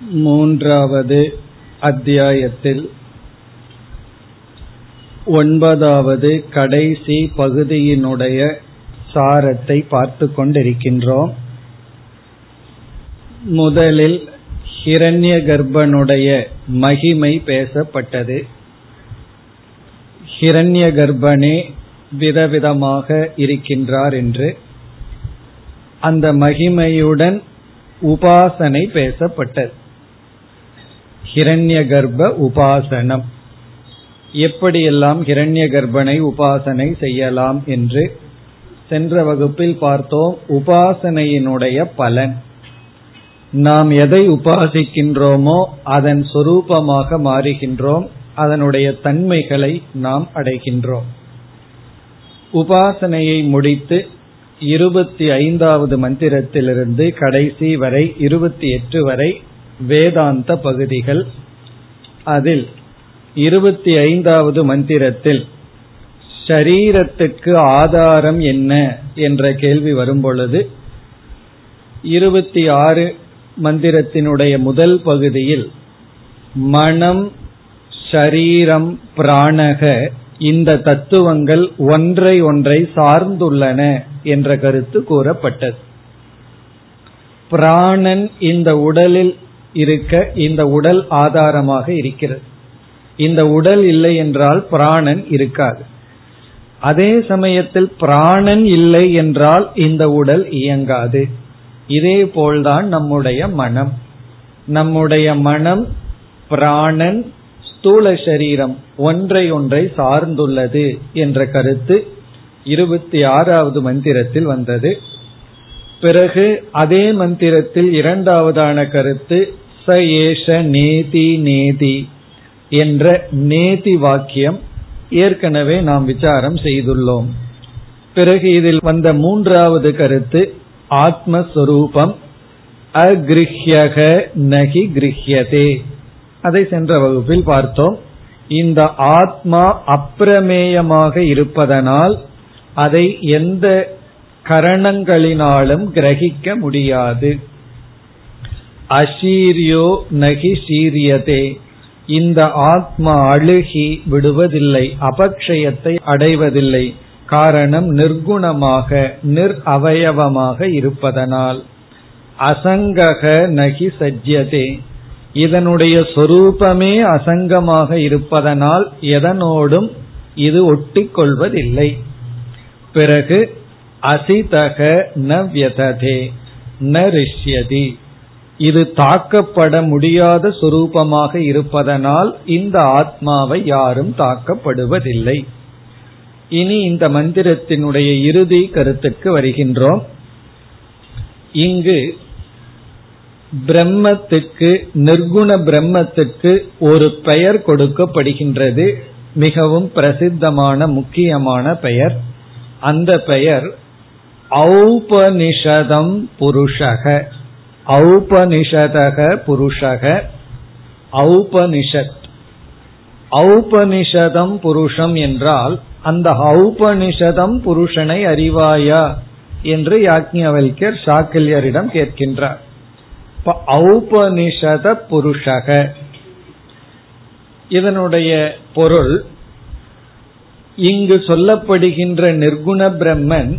மூன்றாவது அத்தியாயத்தில். ஒன்பதாவது கடைசி பகுதியினுடைய சாரத்தை பார்த்து கொண்டிருக்கின்றோம். முதலில் ஹிரண்ய கர்ப்பனுடைய மகிமை பேசப்பட்டது. ஹிரண்ய கர்ப்பனே விதவிதமாக இருக்கின்றார் என்று. அந்த மகிமையுடன் உபாசனை பேசப்பட்டது. ஹிரண்ய கர்ப்ப உபாசனம். எப்படியெல்லாம் ஹிரண்ய கர்ப்பனை உபாசனை செய்யலாம் என்று சென்ற வகுப்பில் பார்த்தோம். உபாசனையினுடைய பலன். நாம் எதை உபாசிக்கின்றோமோ அதன் சொரூபமாக மாறுகின்றோம். அதனுடைய தன்மைகளை நாம் அடைகின்றோம். உபாசனையை முடித்து இருபத்தி ஐந்தாவது மந்திரத்திலிருந்து கடைசி வரை இருபத்தி எட்டு வரை வேதாந்த பகுதிகள். அதில் இருபத்தி ஐந்தாவது மந்திரத்தில் ஷரீரத்துக்கு ஆதாரம் என்ன? என்ற கேள்வி வரும்பொழுது இருபத்தி ஆறு மந்திரத்தினுடைய முதல் பகுதியில் மனம் ஷரீரம் பிராணக இந்த தத்துவங்கள் ஒன்றை ஒன்றை சார்ந்துள்ளன என்ற கருத்து கூறப்பட்டது. பிராணன் இந்த உடலில் இருக்க இந்த உடல் ஆதாரமாக இருக்கிறது. இந்த உடல் இல்லை என்றால் பிராணன் இருக்காது. அதே சமயத்தில் பிராணன் இல்லை என்றால் இந்த உடல் இயங்காது. இதே போல்தான் நம்முடைய மனம். நம்முடைய மனம் பிராணன் ஸ்தூல சரீரம் ஒன்றை ஒன்றை சார்ந்துள்ளது என்ற கருத்து இருபத்தி ஆறாவது மந்திரத்தில் வந்தது. பிறகு அதே மந்திரத்தில் இரண்டாவதான கருத்து ச ஏஷ நேதி நேதி என்ற நேதி வாக்கியம் ஏற்கனவே நாம் விசாரம் செய்துள்ளோம். பிறகு இதில் வந்த மூன்றாவது கருத்து ஆத்மஸ்வரூபம் அகிருஹ்யக நகி கிருஹ்யதே. அதை சென்ற வகுப்பில் பார்த்தோம். இந்த ஆத்மா அப்பிரமேயமாக இருப்பதனால் அதை எந்த கரணங்களினாலும் கிரகிக்க முடியாது. அசீரியோ நகி சீரியதே. இந்த ஆத்மா அழுகி விடுவதில்லை அபக்ஷயத்தை அடைவதில்லை. காரணம் நிர்குணமாக நிர் அவயவமாக இருப்பதனால். அசங்கக நகி சஜ்யதே. இதனுடைய சொரூபமே அசங்கமாக இருப்பதனால் எதனோடும் இது ஒட்டி கொள்வதில்லை பிறகு அசிதக ந வியததே ந ரிஷ்யதி இது தாக்கப்பட முடியாத சுரூபமாக இருப்பதனால் இந்த ஆத்மாவை யாரும் தாக்கப்படுவதில்லை. இனி இந்த மந்திரத்தினுடைய இறுதி கருத்துக்கு வருகின்றோம். இங்கு பிரம்மத்துக்கு நிர்குண பிரம்மத்துக்கு ஒரு பெயர் கொடுக்கப்படுகின்றது. மிகவும் பிரசித்தமான முக்கியமான பெயர். அந்த பெயர் ஔபனிஷதம் புருஷக. ஔபனிஷதக புருஷக. ஔபனிஷத் ஔபனிஷதம் புருஷம் என்றால் அந்த ஔபனிஷதம் புருஷனை அறிவாயா என்று யாக்ஞவல்யர் சாக்கில்யரிடம் கேட்கின்றார். ஔபனிஷத புருஷக. இதனுடைய பொருள் இங்கு சொல்லப்படுகின்ற நிர்குண பிரம்மன்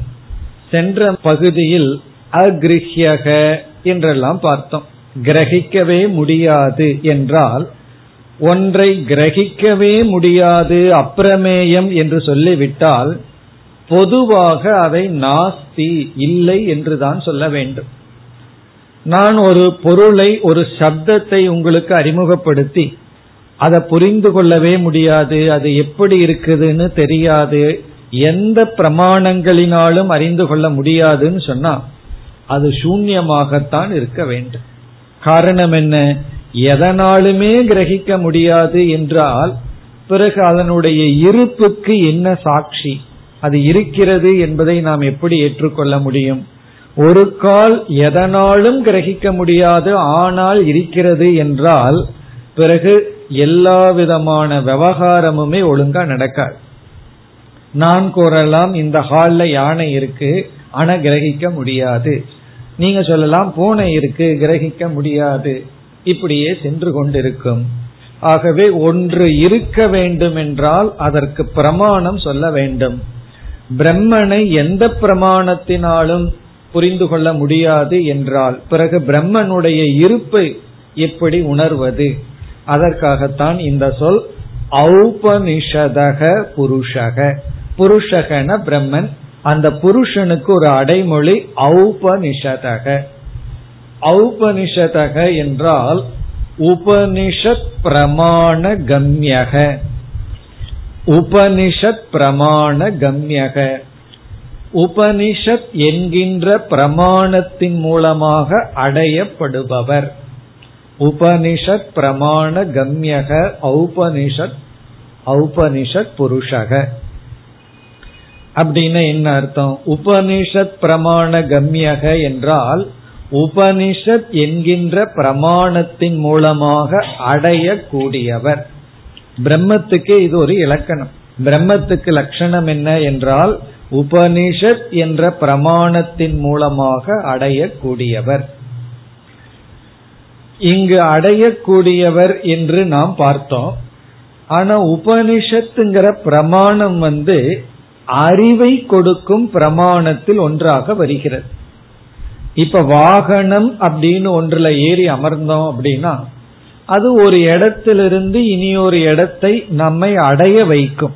சென்ற பகுதியில் அகிருஹ்யக என்றெல்லாம் பார்த்தோம். கிரகிக்கவே முடியாது என்றால் ஒன்றை கிரகிக்கவே முடியாது அப்பிரமேயம் என்று சொல்லிவிட்டால் பொதுவாக அதை நாஸ்தி இல்லை என்றுதான் சொல்ல வேண்டும். நான் ஒரு பொருளை ஒரு சப்தத்தை உங்களுக்கு அறிமுகப்படுத்தி அதை புரிந்து கொள்ளவே முடியாது அது எப்படி இருக்குதுன்னு தெரியாது எந்த பிரமாணங்களினாலும் அறிந்து கொள்ள முடியாதுன்னு சொன்னா அது சூன்யமாகத்தான் இருக்க வேண்டும். காரணம் என்ன? எதனாலுமே கிரகிக்க முடியாது என்றால் பிறகு அதனுடைய இருப்புக்கு என்ன சாட்சி? அது இருக்கிறது என்பதை நாம் எப்படி ஏற்றுக்கொள்ள முடியும்? ஒரு கால் எதனாலும் கிரகிக்க முடியாது ஆனால் இருக்கிறது என்றால் பிறகு எல்லா விதமான விவகாரமுமே ஒழுங்கா நடக்காது. நான் கூறலாம் இந்த ஹால்ல யானை இருக்கு ஆனா கிரகிக்க முடியாது. நீங்க சொல்லலாம் பூனை இருக்கு கிரகிக்க முடியாது. இப்படியே சென்று கொண்டிருக்கும். ஆகவே ஒன்று இருக்க வேண்டும் என்றால் அதற்கு பிரமாணம் சொல்ல வேண்டும். பிரம்மனை எந்த பிரமாணத்தினாலும் புரிந்து கொள்ள முடியாது என்றால் பிறகு பிரம்மனுடைய இருப்பை எப்படி உணர்வது? அதற்காகத்தான் இந்த சொல் ஔபனிஷதக புருஷக. புருஷகன பிரம்மன் அந்த புருஷனுக்கு ஒரு அடைமொழி ஔபனிஷதக ஔபனிஷதக என்றால் உபனிஷத் பிரமாண கம்யக. உபனிஷத் பிரமாண கம்யக. உபனிஷத் என்கின்ற பிரமாணத்தின் மூலமாக அடையப்படுபவர். உபனிஷத் பிரமாண கம்யக ஔபனிஷத் ஔபனிஷத் புருஷக. அப்படின்னு என்ன அர்த்தம்? உபனிஷத் பிரமாண கம்யக என்றால் உபனிஷத் என்கின்ற பிரமாணத்தின் மூலமாக அடையக்கூடியவர். பிரம்மத்துக்கு இது ஒரு இலக்கணம். பிரம்மத்துக்கு லட்சணம் என்ன என்றால் உபனிஷத் என்ற பிரமாணத்தின் மூலமாக அடையக்கூடியவர். இங்கு அடையக்கூடியவர் என்று நாம் பார்த்தோம். ஆனா உபனிஷத்துங்கிற பிரமாணம் வந்து அறிவை கொடுக்கும் பிரமாணத்தில் ஒன்றாக வருகிறது. இப்ப வாகனம் அப்படின்னு ஒன்றுல ஏறி அமர்ந்தோம் அப்படின்னா அது ஒரு இடத்திலிருந்து இனி ஒரு இடத்தை நம்மை அடைய வைக்கும்.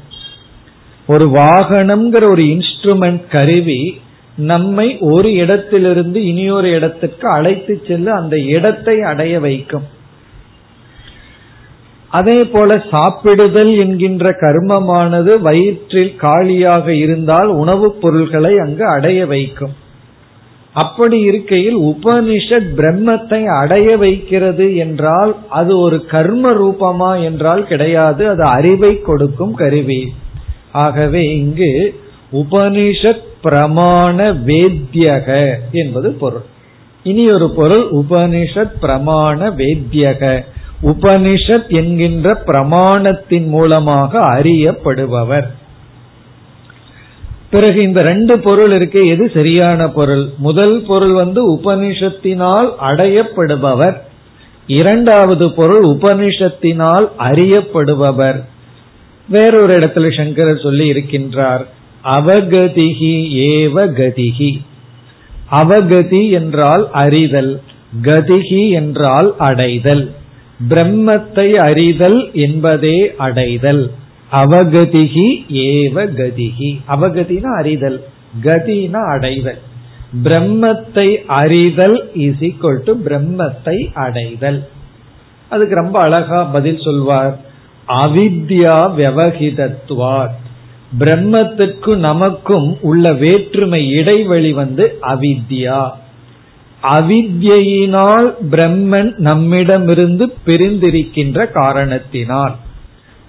ஒரு வாகனம்ங்கிற ஒரு இன்ஸ்ட்ருமெண்ட் கருவி நம்மை ஒரு இடத்திலிருந்து இனியொரு இடத்துக்கு அழைத்து செல்ல அந்த இடத்தை அடைய வைக்கும். அதே போல சாப்பிடுதல் என்கின்ற கர்மமானது வயிற்றில் காலியாக இருந்தால் உணவுப் பொருள்களை அங்கு அடைய வைக்கும். அப்படி இருக்கையில் உபனிஷத் பிரம்மத்தை அடைய வைக்கிறது என்றால் அது ஒரு கர்ம ரூபமா என்றால் கிடையாது அது அறிவை கொடுக்கும் கருவி. ஆகவே இங்கு உபனிஷத் பிரமாண வேத்தியக என்பது பொருள். இனி ஒரு பொருள் உபனிஷத் பிரமாண வேத்தியக உபனிஷத் என்கின்ற பிரமாணத்தின் மூலமாக அறியப்படுபவர். பிறகு இந்த ரெண்டு பொருள் இருக்கு எது சரியான பொருள்? முதல் பொருள் வந்து உபனிஷத்தினால் அடையப்படுபவர். இரண்டாவது பொருள் உபனிஷத்தினால் அறியப்படுபவர். வேறொரு இடத்துல சங்கரர் சொல்லி இருக்கின்றார் அவகதிகி ஏவ கதிகி அவகதி என்றால் அறிதல் கதிகி என்றால் அடைதல். பிரம்மத்தை அறிதல் என்பதே அடைதல். அவகதிகி ஏவ கதிகி. அவகதினா அறிதல் கதினா அடைதல். பிரம்மத்தை அறிதல் இஸ் ஈக்வல் டு பிரம்மத்தை அடைதல். அதுக்கு ரொம்ப அழகா பதில் சொல்வார். அவித்யா விவகிதத்துவார் பிரம்மத்திற்கும் நமக்கும் உள்ள வேற்றுமை இடைவெளி வந்து அவித்யா. அவித்யினால் பிரம்மன் நம்மிடமிருந்து பிரிந்திருக்கின்ற காரணத்தினால்.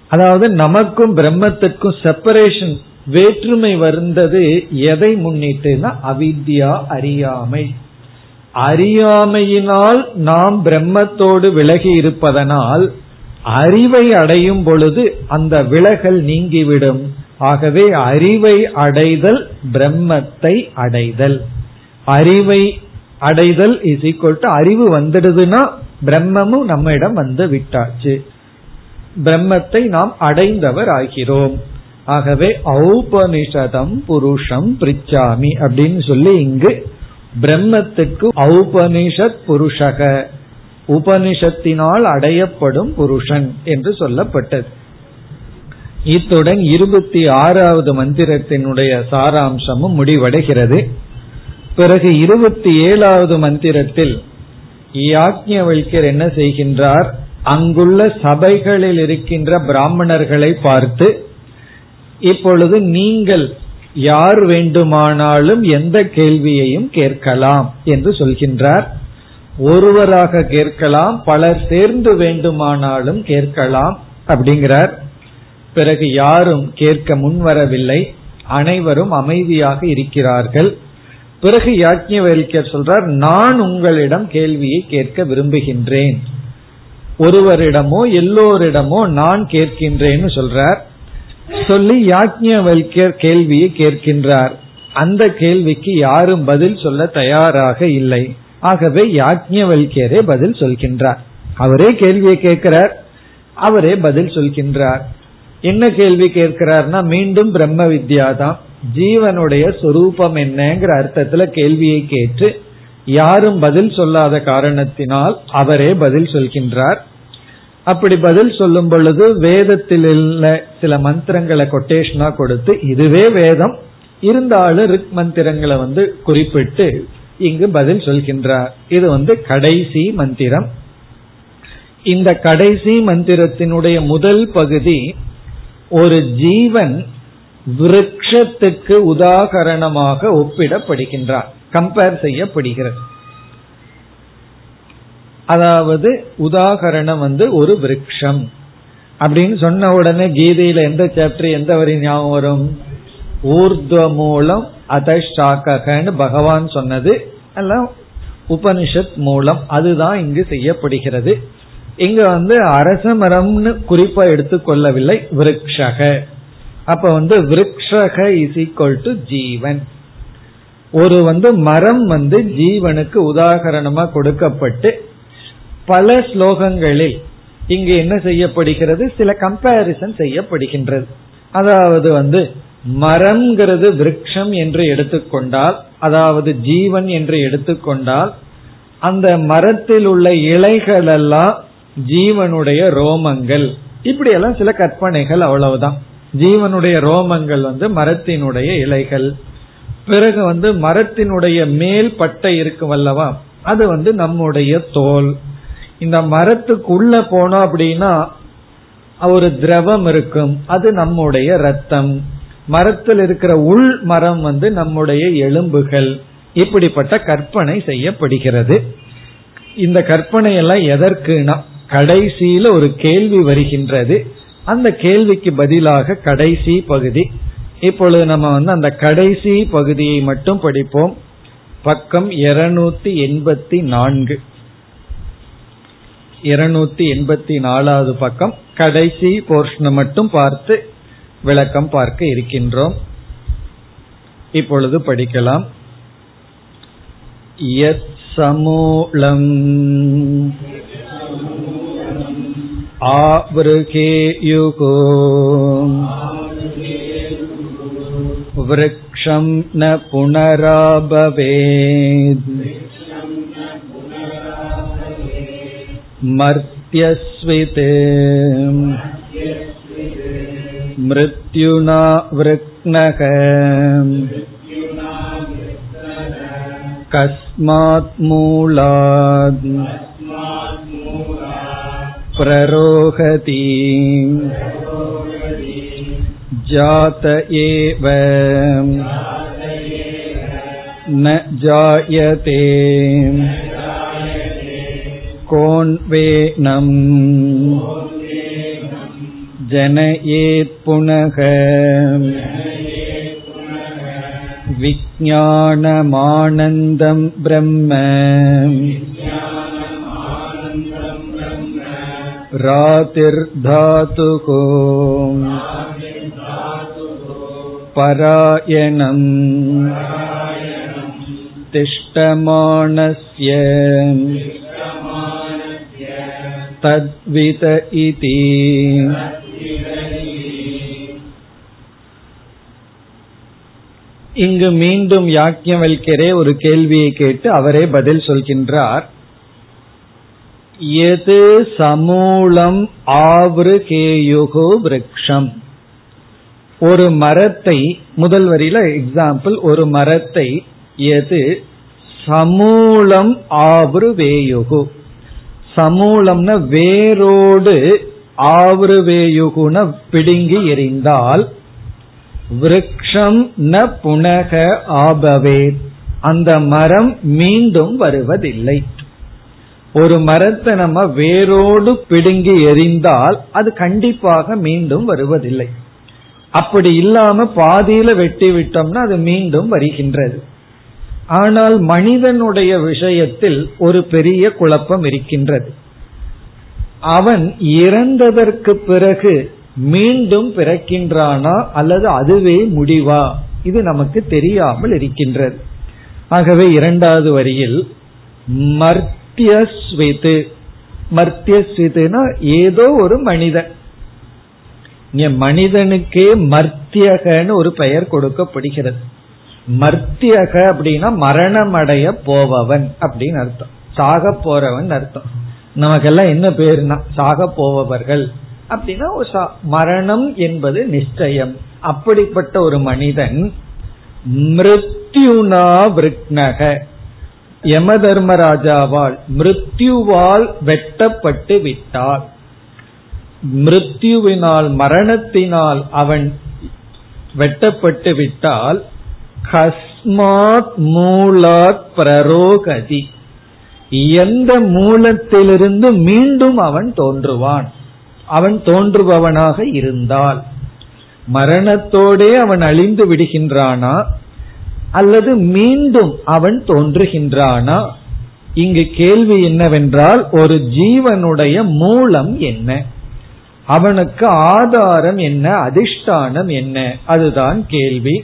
அதாவது நமக்கும் பிரம்மத்திற்கும் செப்பரேஷன் வேற்றுமை வந்தது எதை முன்னிட்டுனா அவித்யா அறியாமை. அறியாமையினால் நாம் பிரம்மத்தோடு விலகி இருப்பதனால் அறிவை அடையும் பொழுது அந்த விலகல் நீங்கிவிடும். ஆகவே அறிவை அடைதல் பிரம்மத்தை அடைதல். அறிவை அடைதல் இஸ் ஈக்குவல் டு அறிவு வந்துடுதுன்னா பிரம்மமும் நம்மிடம் வந்து விட்டாச்சு. பிரம்மத்தை நாம் அடைந்தவர் ஆகிறோம் ஆகவே ஔபனிஷதம் புருஷம் பிரிச்சாமி அப்படின்னு சொல்லி இங்கு பிரம்மத்துக்கு ஔபனிஷத் புருஷக உபனிஷத்தினால் அடையப்படும் புருஷன் என்று சொல்லப்பட்டது. இத்துடன் இருபத்தி ஆறாவது மந்திரத்தினுடைய சாராம்சமும் முடிவடைகிறது. பிறகு இருபத்தி ஏழாவது மந்திரத்தில் யாக்ஞவல்யர் என்ன செய்கின்றார்? அங்குள்ள சபைகளில் இருக்கின்ற பிராமணர்களை பார்த்து இப்பொழுது நீங்கள் யார் வேண்டுமானாலும் எந்த கேள்வியையும் கேட்கலாம் என்று சொல்கின்றார். ஒருவராக கேட்கலாம் பலர் சேர்ந்து வேண்டுமானாலும் கேட்கலாம் அப்படிங்கிறார். பிறகு யாரும் கேட்க முன்வரவில்லை. அனைவரும் அமைதியாக இருக்கிறார்கள். பிறகு யாஜ்யவல்யர் சொல்றார் நான் உங்களிடம் கேள்வியை கேட்க விரும்புகின்றேன். ஒருவரிடமோ எல்லோரிடமோ நான் கேட்கின்றேன்னு சொல்றார். சொல்லி யாஜ்யவல்யர் கேள்வியை கேட்கின்றார். அந்த கேள்விக்கு யாரும் பதில் சொல்ல தயாராக இல்லை. ஆகவே யாஜ்யவல்யரே பதில் சொல்கின்றார். அவரே கேள்வியை கேட்கிறார். அவரே பதில் சொல்கின்றார். என்ன கேள்வி கேட்கிறார்னா மீண்டும் பிரம்ம வித்யா தான் ஜீவனுடைய சொரூபம் என்னங்கிற அர்த்தத்துல கேள்வியை கேட்டு யாரும் பதில் சொல்லாத காரணத்தினால் அவரே பதில் சொல்கின்றார். அப்படி பதில் சொல்லும் பொழுது வேதத்தில் உள்ள சில மந்திரங்களை கொட்டேஷனா கொடுத்து இதுவே வேதம். இருந்தாலும் ரிக் மந்திரங்களை வந்து குறிப்பிட்டு இங்கு பதில் சொல்கின்றார். இது வந்து கடைசி மந்திரம். இந்த கடைசி மந்திரத்தினுடைய முதல் பகுதி ஒரு ஜீவன் விருட்சத்துக்கு உதாகரணமாக ஒப்பிடப்படுகின்றார். கம்பேர் செய்யப்படுகிறது. அதாவது உதாகரணம் வந்து ஒரு விரக்ஷம். அப்படின்னு சொன்ன உடனே கீதையில எந்த சாப்டர் எந்த வரி ஞாபகம் வரும்? ஊர்துவ மூலம் அதஷ்டாக்கன்னு பகவான் சொன்னது. எல்லாம் உபனிஷத் மூலம் அதுதான் இங்கு செய்யப்படுகிறது. இங்க வந்து அரச மரம்னு குறிப்பா எடுத்துக்கொள்ளவில்லை. விரக்ஷக. அப்ப வந்து விரக்ஷக இஸ் ஈக்வல் டு ஜீவன். ஒரு வந்து மரம் வந்து ஜீவனுக்கு உதாகரணமா கொடுக்கப்பட்டு பல ஸ்லோகங்களில் இங்கு என்ன செய்யப்படுகிறது? சில கம்பேரிசன் செய்யப்படுகின்றது. அதாவது வந்து மரம்ங்கிறது விரக்ஷம் என்று எடுத்துக்கொண்டால் அதாவது ஜீவன் என்று எடுத்துக்கொண்டால் அந்த மரத்தில் உள்ள இலைகள் எல்லாம் ஜீவனுடைய ரோமங்கள். இப்படியெல்லாம் சில கற்பனைகள் அவ்வளவுதான். ஜீவனுடைய ரோமங்கள் வந்து மரத்தினுடைய இலைகள். பிறகு வந்து மரத்தினுடைய மேல் பட்டை இருக்கும் அல்லவா? அது வந்து நம்முடைய தோல். இந்த மரத்துக்குள்ள போனோம் அப்படின்னா ஒரு திரவம் இருக்கும். அது நம்முடைய ரத்தம் மரத்தில் இருக்கிற உள் மரம் வந்து நம்முடைய எலும்புகள். இப்படிப்பட்ட கற்பனை செய்யப்படுகிறது. இந்த கற்பனை எல்லாம் எதற்குனா கடைசியில ஒரு கேள்வி வருகின்றது. அந்த கேள்விக்கு பதிலாக கடைசி பகுதி. இப்பொழுது நம்ம வந்து அந்த கடைசி பகுதியை மட்டும் படிப்போம். பக்கம் இருநூத்தி எண்பத்தி நான்கு. இருநூத்தி எண்பத்தி நாலாவது பக்கம். கடைசி போர்ஷனை மட்டும் பார்த்து விளக்கம் பார்க்க இருக்கின்றோம். இப்பொழுது படிக்கலாம். யத் சமூலம் आवृकेयुको वृक्षं न पुनराभवेत् मर्त्यस्वित् मृत्युना वृक्नः कस्मात् मूलात् प्ररोहति जात एव न जायते कोन्वेनम् जनयेत् पुनः विज्ञानमानन्दं ब्रह्म रातिर्धातुः परायणम् तिष्ठमानस्य तद्वित इति இங்கு மீண்டும் யாக்கியவல்கரே ஒரு கேள்வியை கேட்டு அவரே பதில் சொல்கின்றார் எது சமூலம் ஆவருகேயுகு விரக்ஷம்? ஒரு மரத்தை முதல் வரியில எக்ஸாம்பிள் ஒரு மரத்தை எது சமூலம் ஆவருவேயுகு? சமூலம்னா வேரோடு ஆவருவேயுகுன பிடுங்கி எறிந்தால் விரக்ஷம் ந புனக ஆபவே. அந்த மரம் மீண்டும் வருவதில்லை. ஒரு மரத்தை நம்ம வேரோடு பிடுங்கி எரிந்தால் அது கண்டிப்பாக மீண்டும் வருவதில்லை. அப்படி இல்லாம பாதியில வெட்டி விட்டோம்னா அது மீண்டும் வருகின்றது. ஆனால் மனிதனுடைய விஷயத்தில் ஒரு பெரிய குழப்பம் இருக்கின்றது. அவன் இறந்ததற்கு பிறகு மீண்டும் பிறக்கின்றானா அல்லது அதுவே முடிவா? இது நமக்கு தெரியாமல் இருக்கின்றது. ஆகவே இரண்டாவது வரியில் மர்த்தியஸ்விது மர்த்தியஸ்விதுனா ஏதோ ஒரு மனிதன். இங்க மனிதனுக்கே மர்த்தியகன்னு ஒரு பெயர் கொடுக்கப்படுகிறது. மர்த்தியக அப்படின்னா மரணமடைய போபவன் அப்படின்னு அர்த்தம். சாக போறவன் அர்த்தம். நமக்கெல்லாம் என்ன பேருனா சாக போபவர்கள் அப்படின்னா மரணம் என்பது நிச்சயம். அப்படிப்பட்ட ஒரு மனிதன் மிருத்யுனா விருக்னக. யம தர்மராஜாவால் மிருத்யுவால் வெட்டப்பட்டு விட்டார். மிருத்யுவினால் மரணத்தினால் அவன் வெட்டப்பட்டு விட்டால் கஸ்மாத் மூலாத் பிரரோகதி. எந்த மூலத்திலிருந்து மீண்டும் அவன் தோன்றுவான்? அவன் தோன்றுபவனாக இருந்தால். மரணத்தோடே அவன் அழிந்து விடுகின்றானா? அல்லது மீண்டும் அவன் தோன்றுகின்றானா? இங்கு கேள்வி என்னவென்றால் ஒரு ஜீவனுடைய மூலம் என்ன? அவனுக்கு ஆதாரம் என்ன? அதிஷ்டானம் என்ன? அதுதான் கேள்வி.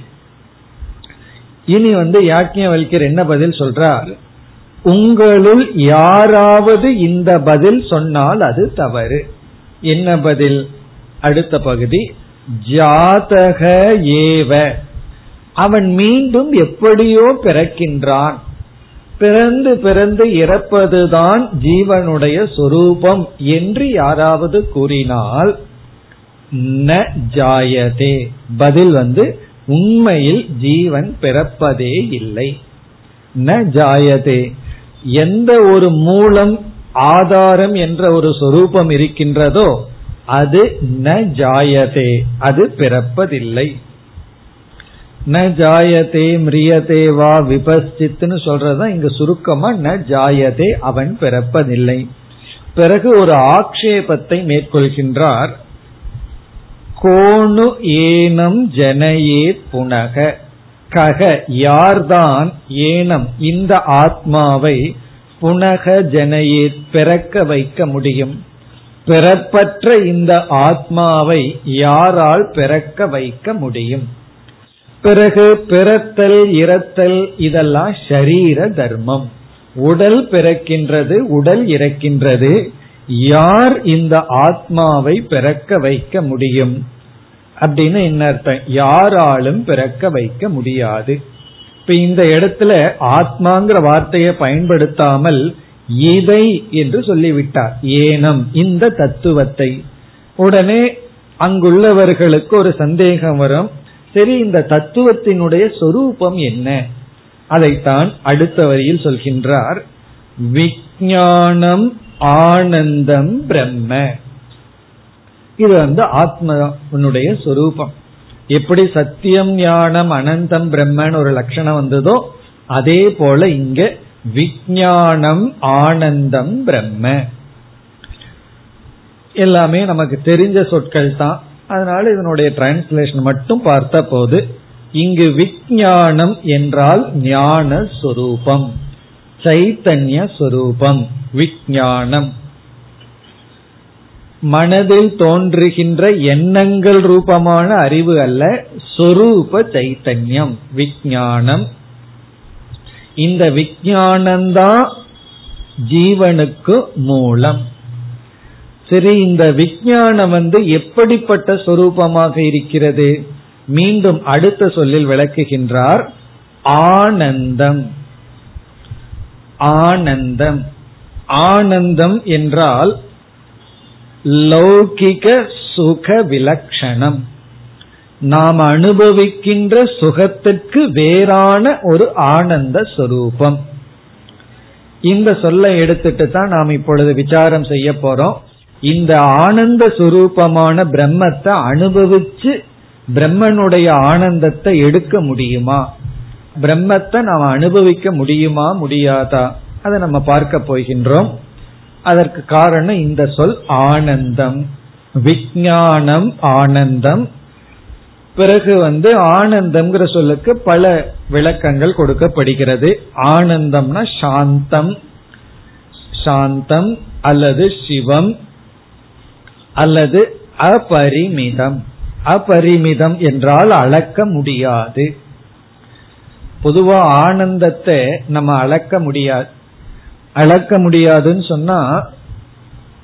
இனி வந்து யாக்கியவல்யர் என்ன பதில் சொல்றார்? உங்களுள் யாராவது இந்த பதில் சொன்னால் அது தவறு. என்ன பதில்? அடுத்த பகுதி. ஜாதக ஏவ. அவன் மீண்டும் எப்படியோ பிறக்கின்றான். பிறந்து பிறந்து இறப்பதுதான் ஜீவனுடைய சொரூபம் என்று யாராவது கூறினால் ந ஜாயதே. பதில் வந்து உண்மையில் ஜீவன் பிறப்பதே இல்லை. ந ஜாயதே. எந்த ஒரு மூலம் ஆதாரம் என்ற ஒரு சொரூபம் இருக்கின்றதோ அது ந ஜாயதே. அது பிறப்பதில்லை. ந ஜாயதே மிரியதே வா விபஸ்தித்னு சொல்றதுதான் இங்க சுருக்கமா ந ஜாயதே அவன் பிறப்பதில்லை. பிறகு ஒரு ஆக்ஷேபத்தை மேற்கொள்கின்றார். கோணு ஏனம் ஜனயே புனக. கக யார்தான் ஏனம் இந்த ஆத்மாவை புனக ஜனையே பிறக்க வைக்க முடியும். பிறப்பற்ற இந்த ஆத்மாவை யாரால் பிறக்க வைக்க முடியும்? பிறகு பிறத்தல் இறத்தல் இதெல்லாம் ஷரீர தர்மம். உடல் பிறக்கின்றது உடல் இறக்கின்றது. யார் இந்த ஆத்மாவை பிறக்க வைக்க முடியும்? அப்படின்னு என்ன அர்த்தம்? யாராலும் பிறக்க வைக்க முடியாது. இப்ப இந்த இடத்துல ஆத்மாங்கிற வார்த்தையை பயன்படுத்தாமல் இதை என்று சொல்லிவிட்டார். ஏனம் இந்த தத்துவத்தை. உடனே அங்குள்ளவர்களுக்கு ஒரு சந்தேகம் வரும். சரி இந்த தத்துவத்தினுடைய சொரூபம் என்ன? அதைத்தான் அடுத்த வரியில் சொல்கின்றார். விஜானம் ஆனந்தம் பிரம்ம. இது வந்து ஆத்மனுடைய சொரூபம். எப்படி சத்தியம் ஞானம் அனந்தம் பிரம்மன் ஒரு லட்சணம் வந்ததோ அதே போல இங்க விஜானம் ஆனந்தம் பிரம்ம. எல்லாமே நமக்கு தெரிஞ்ச சொற்கள் தான் அதனால இதனுடைய டிரான்ஸ்லேஷன் மட்டும் பார்த்த போது இங்கு விஜயானம் என்றால் ஞான சொரூபம் சைத்தன்ய சொரூபம் விஜயானம் மனதில் தோன்றுகின்ற எண்ணங்கள் ரூபமான அறிவு அல்ல சொரூப சைத்தன்யம் விஜயானம் இந்த விஜானம்தான் ஜீவனுக்கு மூலம். சரி இந்த விஜயானம் வந்து எப்படிப்பட்ட சொரூபமாக இருக்கிறது? மீண்டும் அடுத்த சொல்லில் விளக்குகின்றார். ஆனந்தம். ஆனந்தம். ஆனந்தம் என்றால் லௌகிக சுக விலக்ஷணம். நாம் அனுபவிக்கின்ற சுகத்திற்கு வேறான ஒரு ஆனந்த சொரூபம். இந்த சொல்லை எடுத்துட்டு தான் நாம் இப்பொழுது விசாரம் செய்ய போறோம். இந்த ஆனந்த சுரூபமான பிரம்மத்தை அனுபவிச்சு பிரம்மனுடைய ஆனந்தத்தை எடுக்க முடியுமா? பிரம்மத்தை நாம் அனுபவிக்க முடியுமா முடியாதா? அதை நம்ம பார்க்க போகின்றோம். அதற்கு காரணம் இந்த சொல் ஆனந்தம். விஜானம் ஆனந்தம். பிறகு வந்து ஆனந்தம்ங்கிற சொல்லுக்கு பல விளக்கங்கள் கொடுக்கப்படுகிறது. ஆனந்தம்னா சாந்தம். சாந்தம் அல்லது சிவம். அல்லது அபரிமிதம். அபரிமிதம் என்றால் அளக்க முடியாது. பொதுவா ஆனந்தத்தை நம்ம அளக்க முடியாது. அளக்க முடியாதுன்னு சொன்னா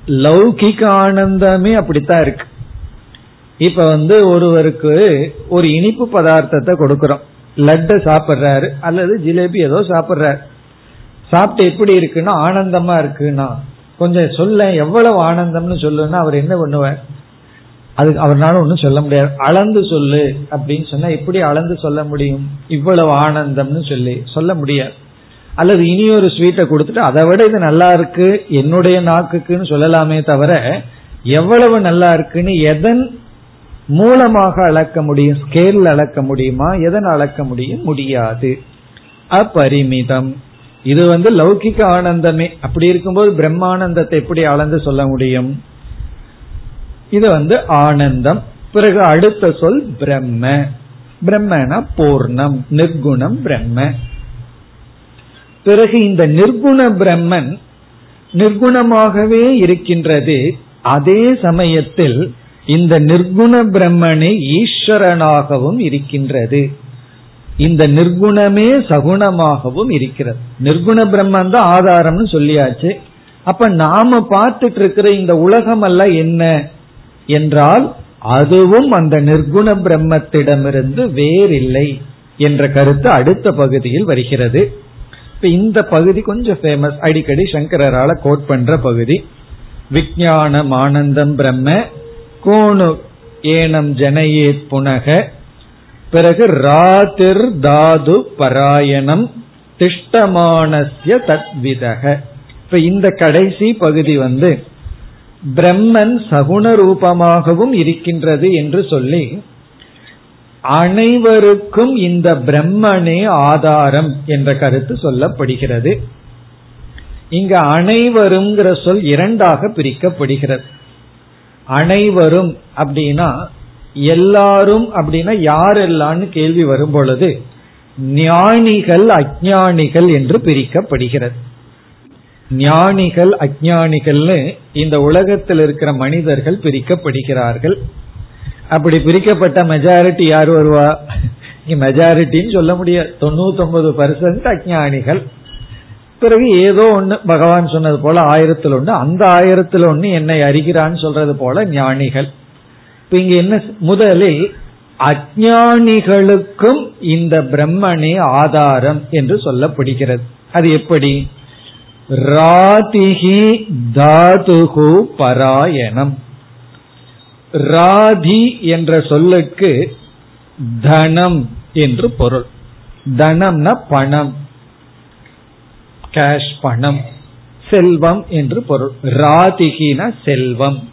லௌகிக ஆனந்தமே அப்படித்தான் இருக்கு. இப்ப வந்து ஒருவருக்கு ஒரு இனிப்பு பதார்த்தத்தை கொடுக்கறோம். லட்டு சாப்பிட்றாரு அல்லது ஜிலேபி ஏதோ சாப்பிட்றாரு. சாப்பிட்டு எப்படி இருக்குன்னா ஆனந்தமா இருக்குன்னா கொஞ்சம் சொல்ல எவ்வளவு ஆனந்தம்னு சொல்லுன்னா அவர் என்ன பண்ணுவார்? அது அவர்னால ஒன்றும் சொல்ல முடியாது. அளந்து சொல்லு அப்படின்னு சொன்னா எப்படி அளந்து சொல்ல முடியும்? இவ்வளவு ஆனந்தம்னு சொல்லி சொல்ல முடியாது. அல்லது இனி ஒரு ஸ்வீட்டை கொடுத்துட்டு அதை விட இது நல்லா இருக்கு என்னுடைய நாக்குக்குன்னு சொல்லலாமே தவிர எவ்வளவு நல்லா இருக்குன்னு எதன் மூலமாக அளக்க முடியும்? ஸ்கேல் அளக்க முடியுமா? எதன் அளக்க முடியும்? முடியாது. அப்பரிமிதம் இது வந்து லௌகிக ஆனந்தமே. அப்படி இருக்கும்போது பிரம்மானந்தத்தை எப்படி அளந்து சொல்ல முடியும்? இது வந்து ஆனந்தம். பிறகு அடுத்த சொல் பிரம்ம. பிரம்மனா பூர்ணம் நிர்குணம் பிரம்ம. பிறகு இந்த நிர்குண பிரம்மன் நிர்குணமாகவே இருக்கின்றது. அதே சமயத்தில் இந்த நிர்குண பிரம்மனே ஈஸ்வரனாகவும் இருக்கின்றது. இந்த நிர்குணமே சகுணமாகவும் இருக்கிறது. நிர்குண பிரம்மன் தான் ஆதாரம்னு சொல்லியாச்சு. அப்ப நாம பார்த்துட்டு இருக்கிற இந்த உலகம் அல்ல என்ன? என்றால் அதுவும் அந்த நிர்குண பிரம்மத்திடமிருந்து வேறில்லை என்ற கருத்து அடுத்த பகுதியில் வருகிறது. இப்ப இந்த பகுதி கொஞ்சம் ஃபேமஸ் அடிக்கடி சங்கரால கோட் பண்ற பகுதி. விஜயானம் ஆனந்தம் பிரம்ம கோணு ஏனம் ஜனயேத் புனக பிறகு ராதிர் தாது பராயணம் திஷ்டமானசிய தத்விதக. இப்ப இந்த கடைசி பகுதி வந்து பிரம்மன் சகுண ரூபமாகவும் இருக்கின்றது என்று சொல்லி அனைவருக்கும் இந்த பிரம்மனே ஆதாரம் என்ற கருத்து சொல்லப்படுகிறது. இங்க அனைவருங்கிற சொல் இரண்டாக பிரிக்கப்படுகிறது. அனைவரும் அப்படின்னா எல்லாரும் அப்படின்னா யாரெல்லாம்னு கேள்வி வரும் பொழுது ஞானிகள் அஜானிகள் என்று பிரிக்கப்படுகிறது. ஞானிகள் அஜானிகள்னு இந்த உலகத்தில் இருக்கிற மனிதர்கள் பிரிக்கப்படுகிறார்கள். அப்படி பிரிக்கப்பட்ட மெஜாரிட்டி யார் வருவா? மெஜாரிட்டின்னு சொல்ல முடியாது. தொண்ணூத்தி ஒன்பது பர்சன்ட் அஜானிகள் பிறகு ஏதோ ஒண்ணு பகவான் சொன்னது போல ஆயிரத்தில் ஒண்ணு அந்த ஆயிரத்தில் ஒண்ணு என்னை அறிகிறான்னு சொல்றது போல ஞானிகள். இப்ப இங்க என்ன முதலில் அஜானிகளுக்கும் இந்த பிரம்மனே ஆதாரம் என்று சொல்லப்படுகிறது. அது எப்படி? ராதிகி தாதுகு பராயணம். ராதி என்ற சொல்லுக்கு தனம் என்று பொருள். தனம்னா பணம். கேஷ் பணம். செல்வம் என்று பொருள். ராதிகின செல்வம்.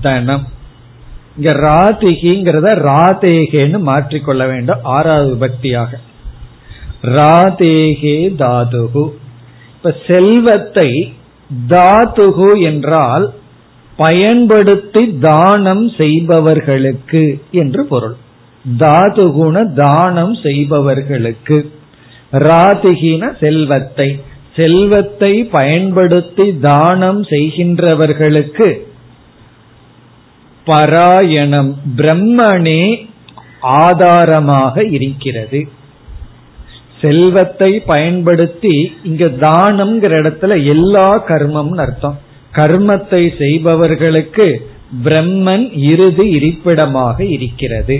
தனம். இங்க ராதிகிங்கிறத ராதேகேன்னு மாற்றிக்கொள்ள வேண்டும். ஆறாவது பக்தியாக. ராதேகே தாதுகு. இப்ப செல்வத்தை தாதுகு என்றால் பயன்படுத்தி தானம் செய்பவர்களுக்கு என்று பொருள். தாதுகுண தானம் செய்பவர்களுக்கு. ராதிகின செல்வத்தை. செல்வத்தை பயன்படுத்தி தானம் செய்கின்றவர்களுக்கு பராயணம் பிரம்மனே ஆதாரமாக இருக்கிறது. செல்வத்தை பயன்படுத்தி இங்க தானம்ங்கிற இடத்துல எல்லா கர்மம்னு அர்த்தம். கர்மத்தை செய்பவர்களுக்கு பிரம்மன் இறுதி இருப்பிடமாக இருக்கிறது.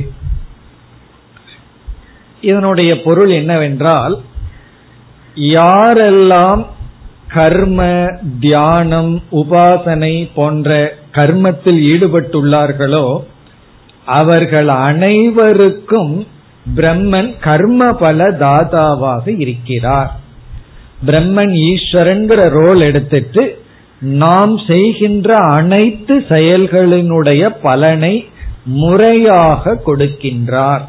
இதனுடைய பொருள் என்னவென்றால் யாரெல்லாம் கர்ம தியானம் உபாசனை போன்ற கர்மத்தில் ஈடுபட்டுள்ளார்களோ அவர்கள் அனைவருக்கும் பிரம்மன் கர்ம பல தாதாவாக இருக்கிறார். பிரம்மன் ஈஸ்வரன்கிற ரோல் எடுத்துட்டு நாம் செய்கின்ற அனைத்து செயல்களினுடைய பலனை முறையாக கொடுக்கின்றார்.